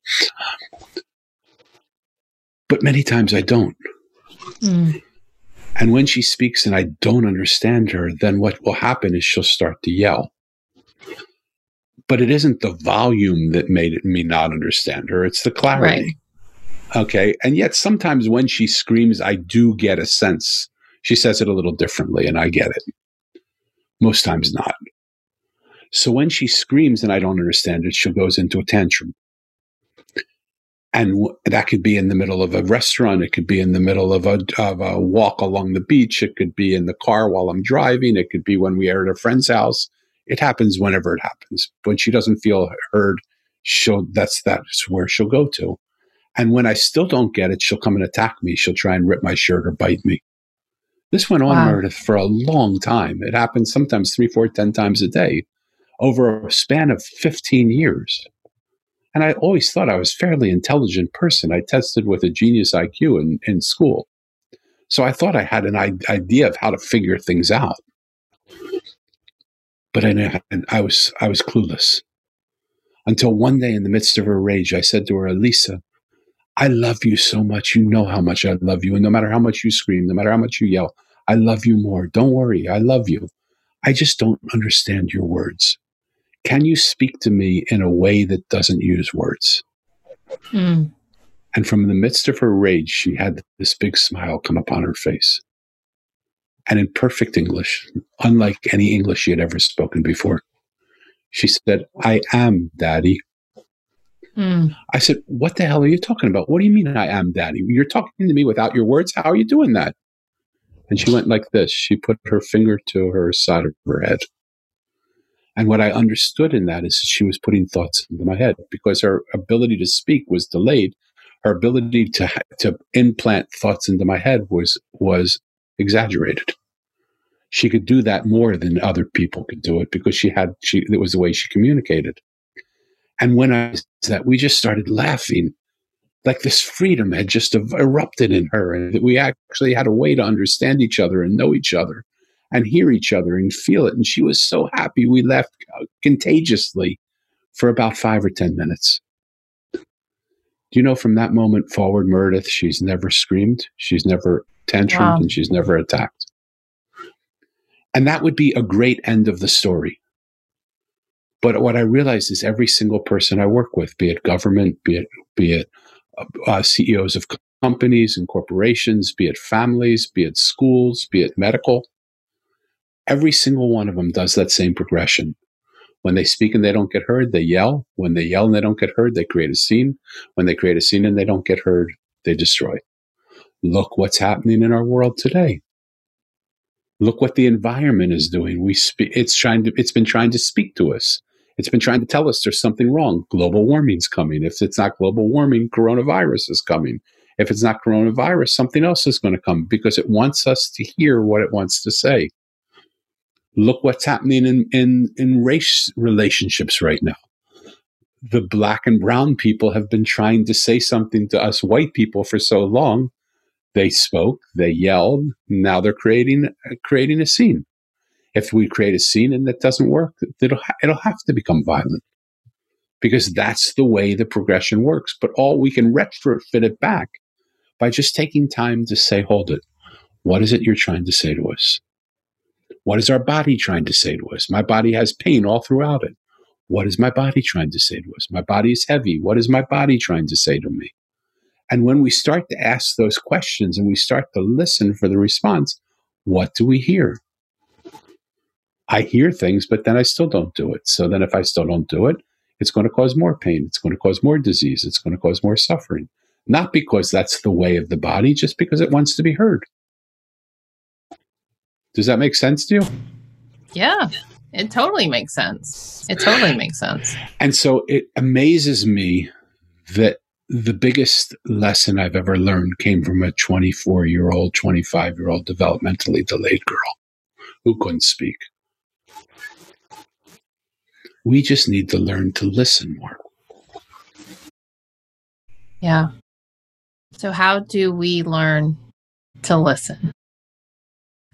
But many times I don't. Mm. And when she speaks and I don't understand her, then what will happen is she'll start to yell. But it isn't the volume that made me not understand her, it's the clarity. Right. Okay. And yet sometimes when she screams, I do get a sense. She says it a little differently and I get it. Most times not. So when she screams and I don't understand it, she goes into a tantrum. And that could be in the middle of a restaurant. It could be in the middle of a, of a walk along the beach. It could be in the car while I'm driving. It could be when we are at a friend's house. It happens whenever it happens. When she doesn't feel heard, she'll, that's, that's where she'll go to. And when I still don't get it, she'll come and attack me. She'll try and rip my shirt or bite me. This went on, wow. Meredith, for a long time. It happened sometimes three, four, ten times a day over a span of 15 years. And I always thought I was a fairly intelligent person. I tested with a genius IQ in, in school. So I thought I had an idea of how to figure things out. But I, I was I was clueless. Until one day in the midst of her rage, I said to her, Elisa, I love you so much. You know how much I love you. And no matter how much you scream, no matter how much you yell, I love you more. Don't worry. I love you. I just don't understand your words. Can you speak to me in a way that doesn't use words? Mm. And from the midst of her rage, she had this big smile come upon her face. And in perfect English, unlike any English she had ever spoken before, she said, I am daddy. Mm. I said, What the hell are you talking about? What do you mean I am daddy? You're talking to me without your words? How are you doing that? And she went like this. She put her finger to her side of her head. And what I understood in that is she was putting thoughts into my head because her ability to speak was delayed. Her ability to, to implant thoughts into my head was, was exaggerated. She could do that more than other people could do it because she had, she, it was the way she communicated. And when I said that, we just started laughing. Like this freedom had just erupted in her, and that we actually had a way to understand each other and know each other and hear each other and feel it. And she was so happy. We left uh, contagiously for about five or 10 minutes. Do you know from that moment forward, Meredith, she's never screamed. She's never tantrumed wow. and she's never attacked. And that would be a great end of the story. But what I realize is every single person I work with, be it government, be it be it uh, uh CEOs of companies and corporations, be it families, be it schools, be it medical, every single one of them does that same progression. When they speak and they don't get heard, they yell. When they yell and they don't get heard, they create a scene. When they create a scene and they don't get heard, they destroy. Look what's happening in our world today. Look what the environment is doing. We spe- it's trying to it's been trying to speak to us. It's been trying to tell us there's something wrong. Global warming's coming. If it's not global warming, coronavirus is coming. If it's not coronavirus, something else is going to come because it wants us to hear what it wants to say. Look what's happening in, in, in race relationships right now. The black and brown people have been trying to say something to us white people for so long. They spoke, they yelled. Now they're creating creating a scene. If we create a scene and that doesn't work, it'll it'll have to become violent because that's the way the progression works. But all we can retrofit it back by just taking time to say, "Hold it. What is it you're trying to say to us? What is our body trying to say to us? My body has pain all throughout it. What is my body trying to say to us? My body is heavy. What is my body trying to say to me? And when we start to ask those questions and we start to listen for the response, what do we hear? I hear things, but then I still don't do it. So then if I still don't do it, it's going to cause more pain. It's going to cause more disease. It's going to cause more suffering. Not because that's the way of the body, just because it wants to be heard. Does that make sense to you? Yeah, it totally makes sense. It totally makes sense. And so it amazes me that the biggest lesson I've ever learned came from a 24 year old, 25 year old developmentally delayed girl who couldn't speak. We just need to learn to listen more. Yeah. So, how do we learn to listen?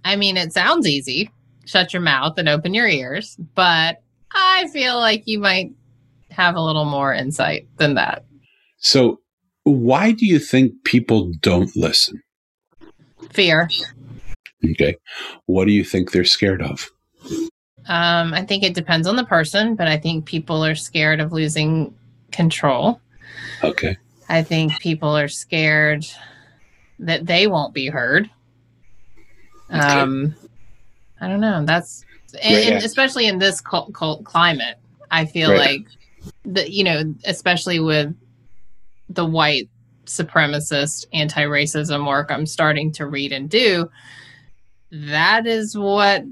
I mean, it sounds easy. Shut your mouth and open your ears, but I feel like you might have a little more insight than that. So, why do you think people don't listen? Fear. Okay. What do you think they're scared of? Um, I think it depends on the person, but I think people are scared of losing control. Okay. I think people are scared that they won't be heard. Um, I don't know. That's and, and especially in this cult, cult climate, I feel right. like that you know, especially with the white supremacist anti-racism work I'm starting to read and do, that is what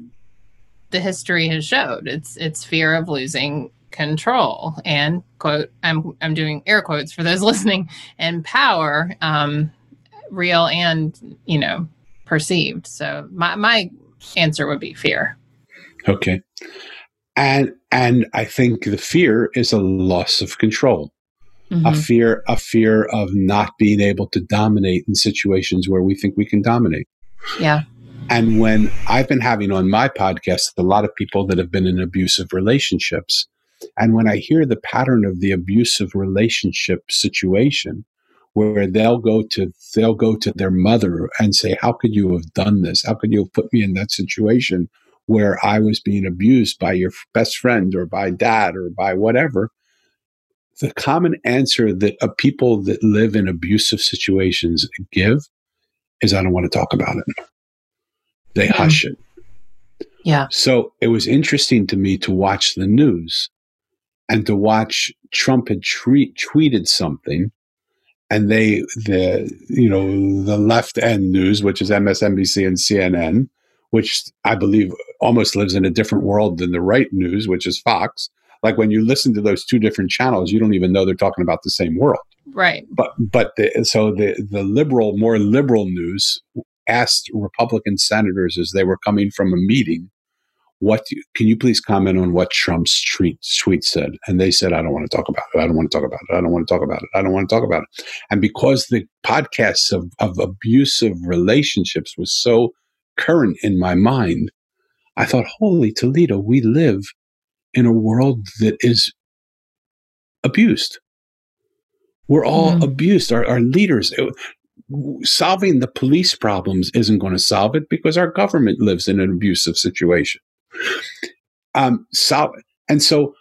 the history has showed. It's it's fear of losing control and quote I'm I'm doing air quotes for those [LAUGHS] listening and power um real and you know perceived. So my my answer would be fear. Okay. And and I think the fear is a loss of control. Mm-hmm. A fear a fear of not being able to dominate in situations where we think we can dominate. Yeah. And when I've been having on my podcast a lot of people that have been in abusive relationships, and when I hear the pattern of the abusive relationship situation, where they'll go to they'll go to their mother and say how could you have done this? How could you have put me in that situation where i was being abused by your best friend or by dad or by whatever? The common answer that uh, people that live in abusive situations give is i don't want to talk about it they mm-hmm. hush it. Yeah. So it was interesting to me to watch the news and to watch trump had tre- tweeted something and they the you know the left end news which is msnbc and cnn which i believe almost lives in a different world than the right news which is fox. Like when you listen to those two different channels you don't even know they're talking about the same world. Right. But but the, so the the liberal more liberal news asked republican senators as they were coming from a meeting what you, can you please comment on what Trump's tweet, tweet said? And they said, I don't want to talk about it. I don't want to talk about it. I don't want to talk about it. I don't want to talk about it. And because the podcasts of, of abusive relationships was so current in my mind, I thought, holy Toledo, we live in a world that is abused. We're all mm abused. Our, our leaders, solving the police problems isn't going to solve it because our government lives in an abusive situation. Um, so, and so,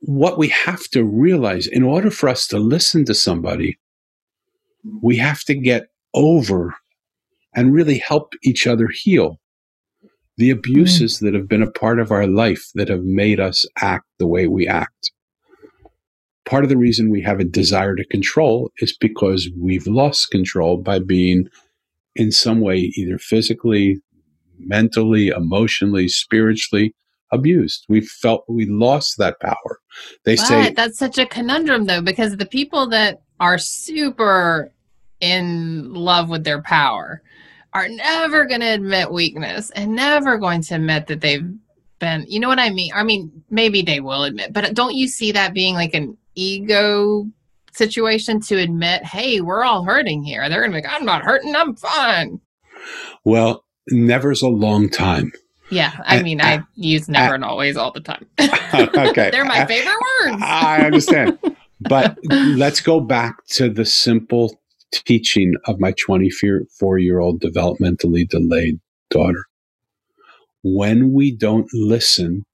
what we have to realize in order for us to listen to somebody, we have to get over and really help each other heal the abuses mm. that have been a part of our life that have made us act the way we act. Part of the reason we have a desire to control is because we've lost control by being in some way either physically, mentally, emotionally, spiritually abused. We felt we lost that power. They but say that's such a conundrum though, because the people that are super in love with their power are never going to admit weakness and never going to admit that they've been, you know what I mean? I mean, maybe they will admit, but don't you see that being like an ego situation to admit, hey, we're all hurting here? They're going to be like, I'm not hurting, I'm fine. Well, never's a long time. Yeah, I mean, I use never and always all the time. [LAUGHS] [LAUGHS] okay. They're my favorite words. I understand. [LAUGHS] But let's go back to the simple teaching of my 24 year old developmentally delayed daughter. When we don't listen,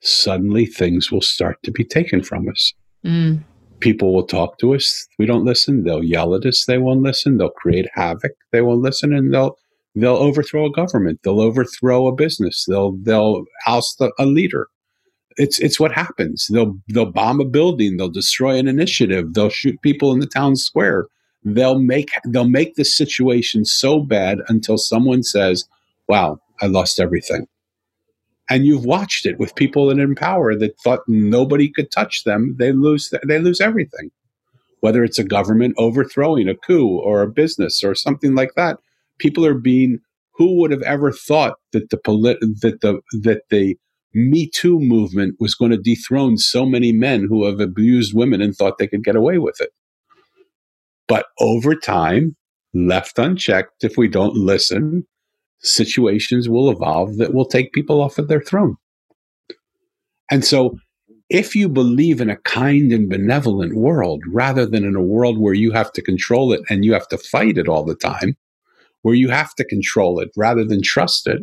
suddenly things will start to be taken from us. Mm. People will talk to us. We don't listen. They'll yell at us. They won't listen. They'll create havoc. They won't listen, and they'll they'll overthrow a government. They'll overthrow a business. They'll they'll oust a leader. It's it's what happens. They'll they'll bomb a building. They'll destroy an initiative. They'll shoot people in the town square they'll make they'll make the situation so bad until someone says, "Wow, I lost everything." And you've watched it with people in power that thought nobody could touch them. They lose they lose everything. Whether it's a government overthrowing a coup or a business or something like that, people are being who would have ever thought that the polit- that the that the Me Too movement was going to dethrone so many men who have abused women and thought they could get away with it. But over time, left unchecked, if we don't listen, situations will evolve that will take people off of their throne. And so, if you believe in a kind and benevolent world rather than in a world where you have to control it and you have to fight it all the time, where you have to control it rather than trust it,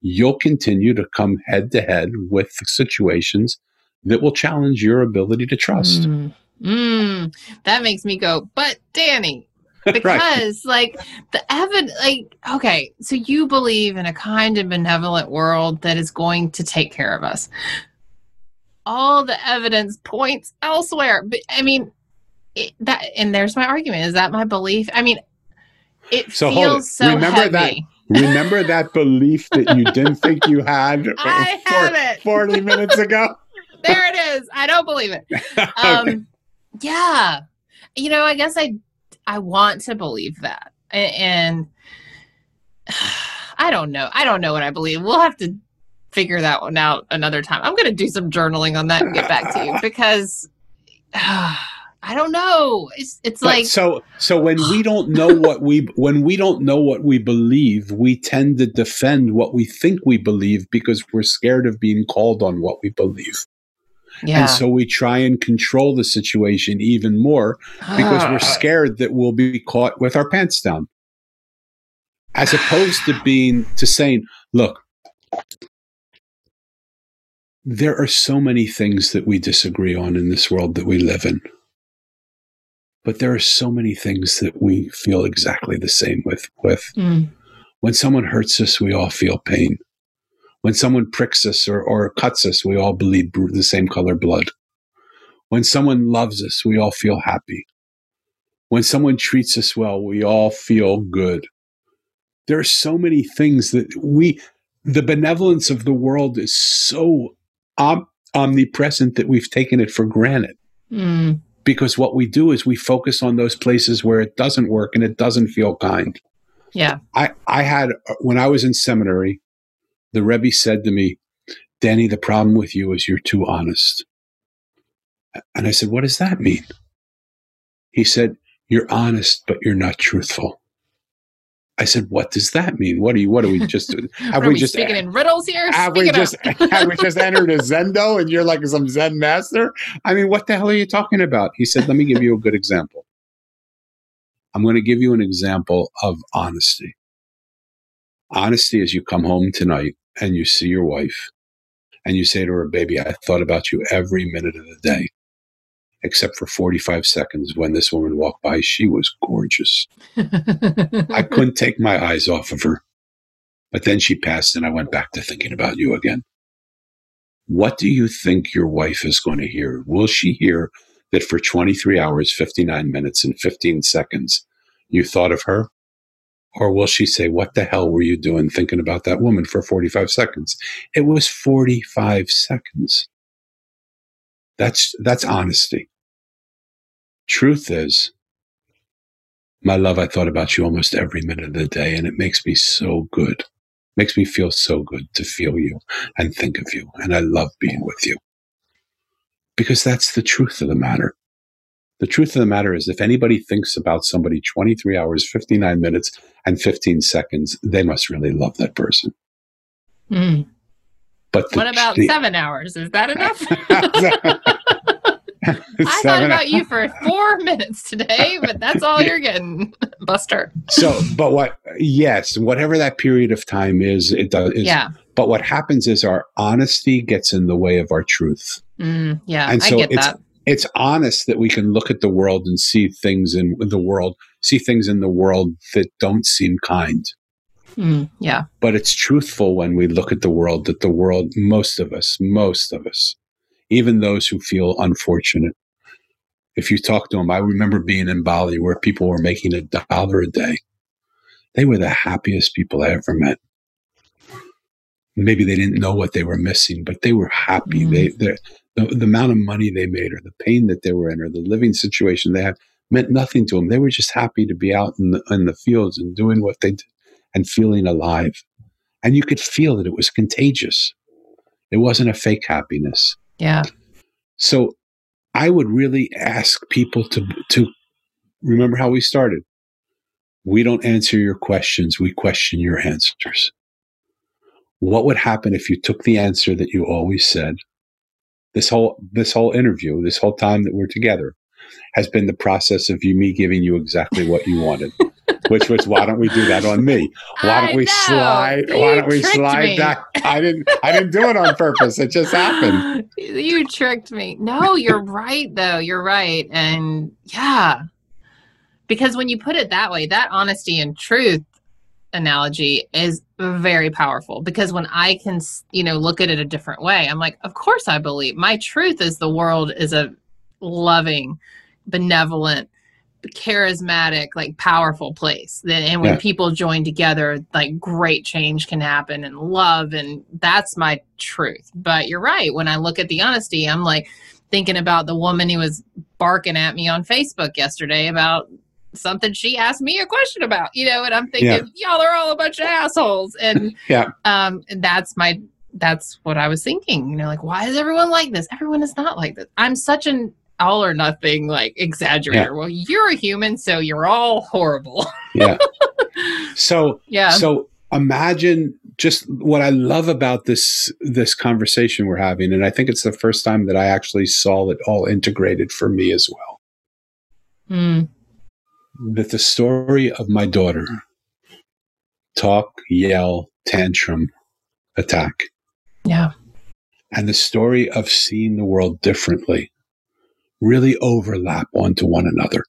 you'll continue to come head to head with situations that will challenge your ability to trust. Mm. Mm, that makes me go, but Danny, [LAUGHS] because right. like the evidence, like, okay, so you believe in a kind and benevolent world that is going to take care of us. All the evidence points elsewhere. But I mean, it, that, and there's my argument. Is that my belief? I mean, it so feels so Remember heavy. that [LAUGHS] remember that belief that you didn't think you had [LAUGHS] I have it. 40 minutes ago there it is i don't believe it um, yeah. You know, I guess I I want to believe that. And [SIGHS] I don't know. I don't know what I believe. We'll have to figure that one out another time. I'm going to do some journaling on that and get back to you [LAUGHS] because uh, [SIGHS] I don't know. It's it's but like so so when we don't know [SIGHS] what we when we don't know what we believe, we tend to defend what we think we believe because we're scared of being called on what we believe. Yeah. And so we try and control the situation even more because we're scared that we'll be caught with our pants down. As opposed to being to saying, look, there are so many things that we disagree on in this world that we live in. But there are so many things that we feel exactly the same with with. Mm. When someone hurts us, we all feel pain. When someone pricks us or, or cuts us, we all bleed the same color blood. When someone loves us, we all feel happy. When someone treats us well, we all feel good. There are so many things that we, the benevolence of the world is so om- omnipresent that we've taken it for granted. Mm. Because what we do is we focus on those places where it doesn't work and it doesn't feel kind. Yeah. I, I had, when I was in seminary, the Rebbe said to me, Danny, the problem with you is you're too honest. And I said, What does that mean? He said, You're honest, but you're not truthful. I said, "What does that mean? What are you? What are we just? [LAUGHS] Have we, we, just speaking in riddles here? Have we just have we just entered a Zendo and you're like some Zen master? I mean, what the hell are you talking about?" He said, "Let me give you a good example. I'm going to give you an example of honesty. Honesty is you come home tonight and you see your wife and you say to her, Baby, I thought about you every minute of the day, except for 45 seconds when this woman walked by. She was gorgeous. I [LAUGHS] couldn't take my eyes off of her. But then she passed and I went back to thinking about you again. What do you think your wife is going to hear? Will she hear that for 23 hours, 59 minutes, and 15 seconds, you thought of her? Or will she say, What the hell were you doing thinking about that woman for 45 seconds? It was 45 seconds. That's, that's honesty. Truth is, my love, I thought about you almost every minute of the day, and it makes me so good. Makes me feel so good to feel you and think of you. And I love being with you. Because that's the truth of the matter. The truth of the matter is, if anybody thinks about somebody 23 hours, 59 minutes, and 15 seconds, they must really love that person. Mm. But what about the, seven hours? Is that enough? [LAUGHS] I thought about you for [LAUGHS] four minutes today, but that's all you're getting, [LAUGHS] Buster. so, but what? Yes, whatever that period of time is, it does. Is, yeah. But what happens is our honesty gets in the way of our truth. Mm, yeah, and so I get it's, that. It's honest that we can look at the world and see things in the world, see things in the world that don't seem kind. Mm, yeah. But it's truthful when we look at the world that the world, most of us, most of us, even those who feel unfortunate. If you talk to them, I remember being in Bali where people were making a dollar a day. They were the happiest people I ever met. Maybe they didn't know what they were missing, but they were happy. Mm. They, the, the amount of money they made, or the pain that they were in, or the living situation they had, meant nothing to them. They were just happy to be out in the, in the fields and doing what they did and feeling alive. And you could feel that it was contagious. It wasn't a fake happiness. Yeah. So I would really ask people to to remember how we started. We don't answer your questions, we question your answers. What would happen if you took the answer that you always said? This whole this whole interview, this whole time that we're together has been the process of you me giving you exactly what you wanted. [LAUGHS] which was why don't we do that on me? Why don't I we know. slide? You why don't we slide me. that? I didn't. I didn't do it on purpose. It just happened. [LAUGHS] You tricked me. No, you're right, though. You're right. And yeah, because when you put it that way, that honesty and truth analogy is very powerful because when I can, you know, look at it a different way, I'm like, of course I believe. My truth is the world is a loving, benevolent, charismatic, like powerful place. And when Yeah. people join together, like great change can happen and love. And that's my truth. But you're right. When I look at the honesty, I'm like thinking about the woman who was barking at me on Facebook yesterday about something she asked me a question about, you know, and I'm thinking, y'all are all a bunch of assholes. And [LAUGHS] Yeah. um and that's my that's what I was thinking, you know, like why is everyone like this? Everyone is not like this. I'm such an all or nothing like exaggerator. Yeah. Well, you're a human, so you're all horrible. Yeah. [LAUGHS] So yeah. So imagine just what I love about this this conversation we're having, and I think it's the first time that I actually saw it all integrated for me as well. Mm, That the story of my daughter talk, yell, tantrum, attack, yeah. and the story of seeing the world differently really overlap onto one another.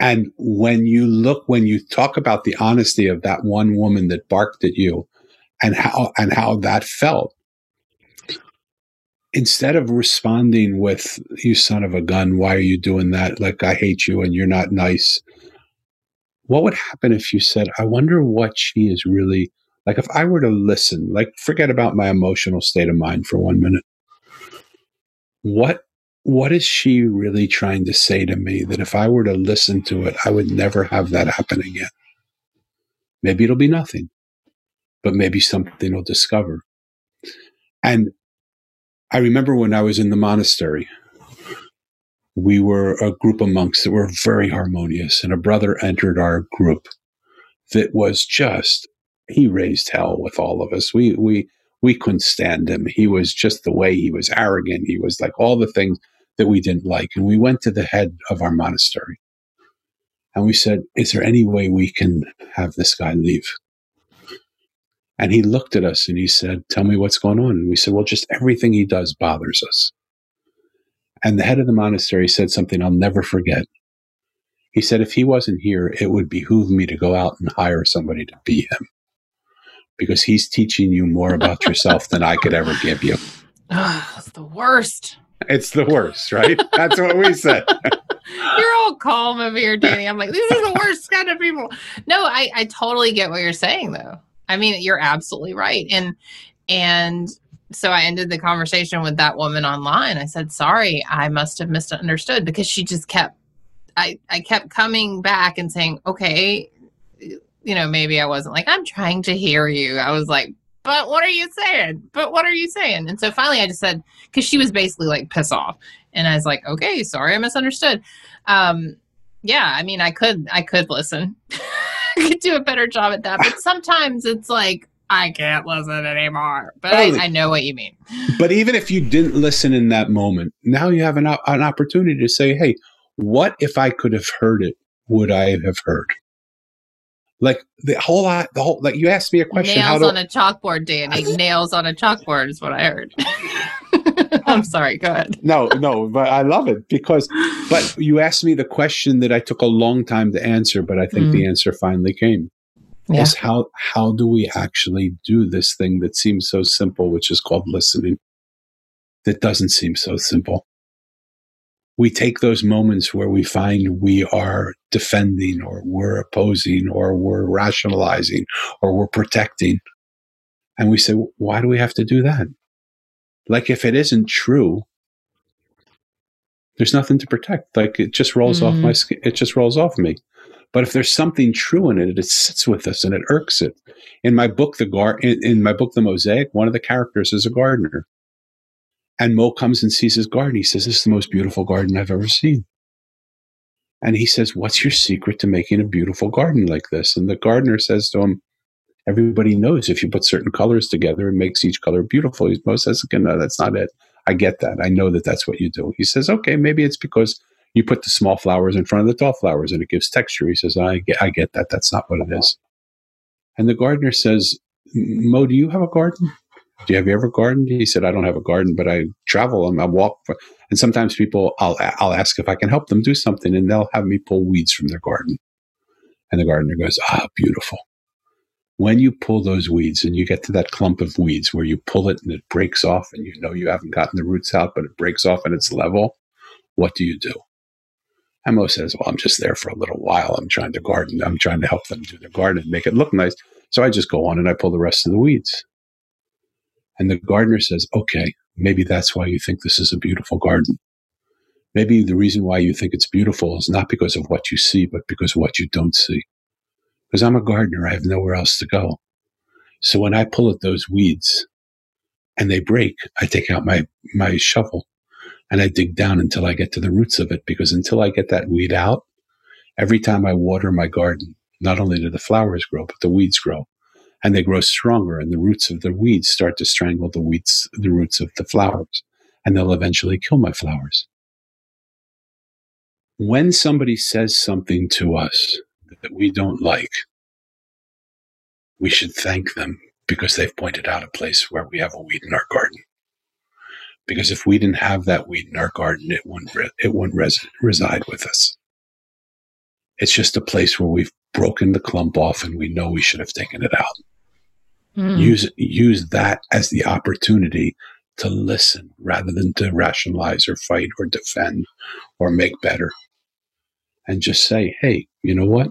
And when you look, when you talk about the honesty of that one woman that barked at you and how, and how that felt, instead of responding with, you son of a gun, why are you doing that? Like, I hate you and you're not nice. What would happen if you said, I wonder what she is really like? If I were to listen, like, forget about my emotional state of mind for one minute. What what is she really trying to say to me that if I were to listen to it, I would never have that happen again? Maybe it'll be nothing, but maybe something will discover. And I remember when I was in the monastery, we were a group of monks that were very harmonious, and a brother entered our group that was just he raised hell with all of us. We we we couldn't stand him. He was just the way he was arrogant. He was like all the things that we didn't like. And we went to the head of our monastery. And we said, Is there any way we can have this guy leave? And he looked at us and he said, Tell me what's going on. And we said, Well, just everything he does bothers us. And the head of the monastery said something I'll never forget. He said, If he wasn't here, it would behoove me to go out and hire somebody to be him because he's teaching you more about [LAUGHS] yourself than I could ever give you. Ah, oh, that's the worst. It's the worst, right? That's what we said. [LAUGHS] you're all calm over here, Danny. I'm like, these are the worst kind of people. No, I, I totally get what you're saying though. I mean, you're absolutely right. And and so I ended the conversation with that woman online. I said, sorry, I must have misunderstood because she just kept I, I kept coming back and saying, okay, you know, maybe I wasn't like, I'm trying to hear you. I was like, but what are you saying? But what are you saying? And so finally I just said, because she was basically like, piss off. And I was like, okay, sorry, I misunderstood. Um, yeah, I mean, I could, I could listen. [LAUGHS] I [LAUGHS] could do a better job at that. But sometimes it's like, I can't listen anymore. But I, I, know what you mean. But even if you didn't listen in that moment, now you have an, an opportunity to say, hey, what if I could have heard it? Would I have heard? Like the whole lot, the whole like you asked me a question. Nails on a chalkboard, Danny. Nails on a chalkboard is what I heard. [LAUGHS] [LAUGHS] I'm sorry. Go ahead. No, no, but I love it because. But you asked me the question that I took a long time to answer, but I think mm. the answer finally came. Yeah. Is how how do we actually do this thing that seems so simple, which is called listening? That doesn't seem so simple we take those moments where we find we are defending or we're opposing or we're rationalizing or we're protecting. And we say, why do we have to do that? Like, if it isn't true, there's nothing to protect. Like, it just rolls mm-hmm. off my skin. It just rolls off me. But if there's something true in it, it sits with us and it irks it. In my book, the gar- in, in my book, The Mosaic, one of the characters is a gardener. And Mo comes and sees his garden. He says, This is the most beautiful garden I've ever seen. And he says, What's your secret to making a beautiful garden like this? And the gardener says to him, Everybody knows if you put certain colors together, it makes each color beautiful. He's Mo says, No, that's not it. I get that. I know that that's what you do. He says, Okay, maybe it's because you put the small flowers in front of the tall flowers and it gives texture. He says, I get, I get that. That's not what it is. And the gardener says, Mo, do you have a garden? do you have you ever gardened? He said, I don't have a garden, but I travel and I walk. For, and sometimes people, I'll, I'll ask if I can help them do something and they'll have me pull weeds from their garden. And the gardener goes, ah, beautiful. When you pull those weeds and you get to that clump of weeds where you pull it and it breaks off and you know you haven't gotten the roots out, but it breaks off and it's level, what do you do? Mo says, well, I'm just there for a little while. I'm trying to garden. I'm trying to help them do their garden and make it look nice. So I just go on and I pull the rest of the weeds. And the gardener says, okay, maybe that's why you think this is a beautiful garden. Maybe the reason why you think it's beautiful is not because of what you see, but because what you don't see. Because I'm a gardener, I have nowhere else to go. So when I pull at those weeds and they break, I take out my, my shovel and I dig down until I get to the roots of it. Because until I get that weed out, every time I water my garden, not only do the flowers grow, but the weeds grow and they grow stronger and the roots of the weeds start to strangle the weeds the roots of the flowers and they'll eventually kill my flowers when somebody says something to us that we don't like we should thank them because they've pointed out a place where we have a weed in our garden because if we didn't have that weed in our garden it wouldn't it wouldn't res- reside with us it's just a place where we've broken the clump off and we know we should have taken it out Mm. Use use that as the opportunity to listen rather than to rationalize or fight or defend or make better. And just say, hey, you know what?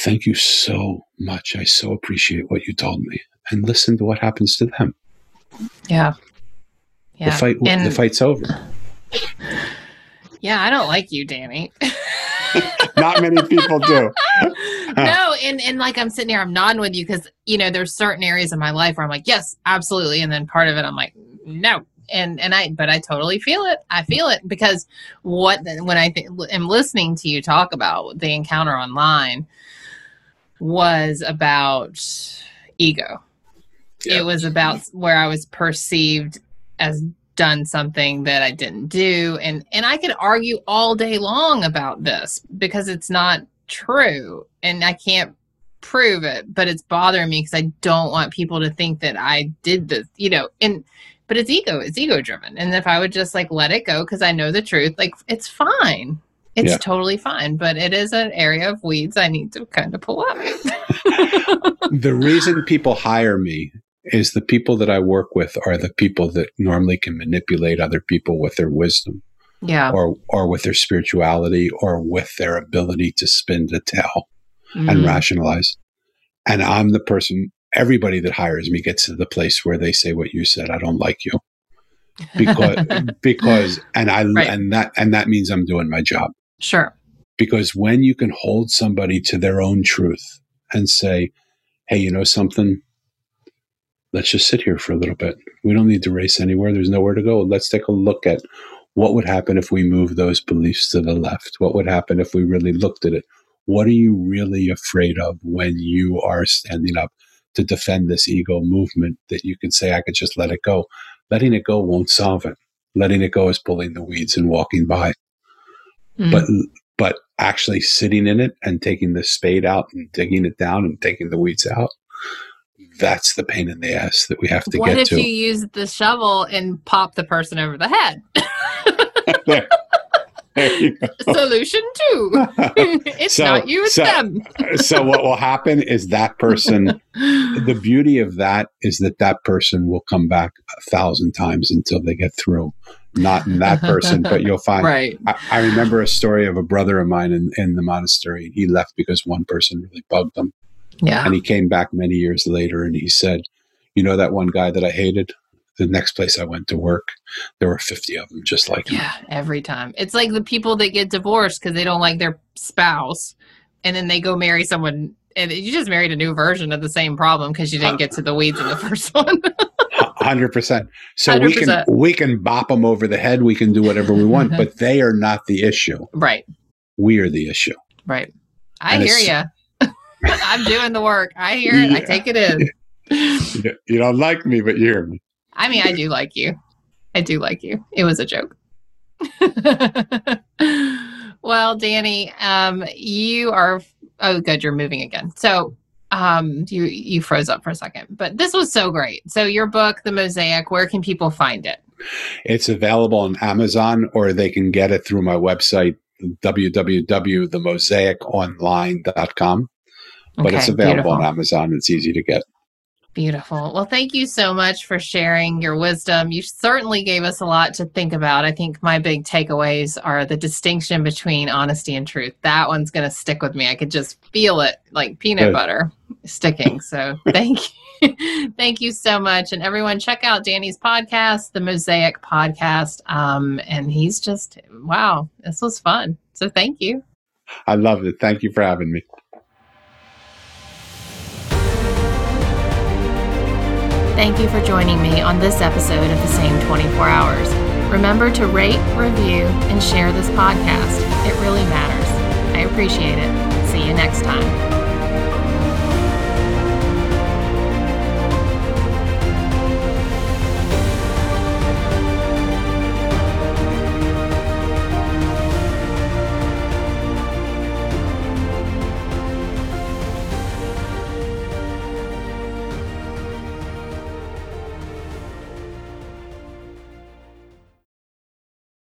Thank you so much. I so appreciate what you told me. And listen to what happens to them. Yeah. Yeah. The fight and the fight's over. Yeah, I don't like you, Danny. [LAUGHS] Not many people do. [LAUGHS] no, and and like I'm sitting here, I'm nodding with you because you know there's certain areas of my life where I'm like, yes, absolutely, and then part of it I'm like, no, and and I but I totally feel it. I feel it because what when I th- am listening to you talk about the encounter online was about ego. Yeah. It was about where I was perceived as done something that I didn't do and and I could argue all day long about this because it's not true and I can't prove it but it's bothering me because I don't want people to think that I did this you know and but it's ego it's ego driven and if I would just like let it go because I know the truth like it's fine it's Yeah. totally fine but it is an area of weeds I need to kind of pull up [LAUGHS] the reason people hire me is the people that I work with are the people that normally can manipulate other people with their wisdom yeah or or with their spirituality or with their ability to spin to tell and Mhm. rationalize. And I'm the person everybody that hires me gets to the place where they say what you said, I don't like you. Because [LAUGHS] because and I Right. and that and that means I'm doing my job. Sure because when you can hold somebody to their own truth and say, hey, you know something? Let's just sit here for a little bit. We don't need to race anywhere. There's nowhere to go. Let's take a look at what would happen if we move those beliefs to the left. What would happen if we really looked at it? What are you really afraid of when you are standing up to defend this ego movement that you can say, I could just let it go? Letting it go won't solve it. Letting it go is pulling the weeds and walking by Mm. but but actually sitting in it and taking the spade out and digging it down and taking the weeds out that's the pain in the ass that we have to what get to. What if you use the shovel and pop the person over the head? [LAUGHS] there, there. Solution two. [LAUGHS] it's So- not you, it's so- them. [LAUGHS] so what will happen is that person the beauty of that is that that person will come back a thousand times until they get through not in that person but you'll find [LAUGHS] right. I, I remember a story of a brother of mine in, in the monastery. He left because one person really bugged him. Yeah. And he came back many years later and he said, You know that one guy that I hated? The next place I went to work, there were 50 of them just like him. Yeah, every time. It's like the people that get divorced because they don't like their spouse and then they go marry someone and you just married a new version of the same problem because you didn't get to the weeds in the [LAUGHS] first one. 100%. So we can 100%. we can bop them over the head, we can do whatever we want, [LAUGHS] but they are not the issue. right. We are the issue. Right. I And hear you. [LAUGHS] I'm doing the work. I hear it. I take it in. [LAUGHS] You you don't like me, but you hear me. I mean, I do like you. I do like you. It was a joke. well, Danny, um, you are oh good, you're moving again. So um you you froze up for a second. But this was so great. So your book, The Mosaic, where can people find it? It's available on Amazon or they can get it through my website, www.themosaiconline.com. But it's Okay, available on. Amazon. It's easy to get. Beautiful. Well, thank you so much for sharing your wisdom. You certainly gave us a lot to think about. I think my big takeaways are the distinction between honesty and truth. That one's going to stick with me. I could just feel it like peanut Good. butter sticking. So, [LAUGHS] thank you. thank you so much. And everyone, check out Danny's podcast, the Mosaic Podcast. Um, and he's just, wow, this was fun. So, thank you. I love it. Thank you for having me. Thank you for joining me on this episode of The Same 24 Hours. Remember to rate, review, and share this podcast. It really matters. I appreciate it. See you next time.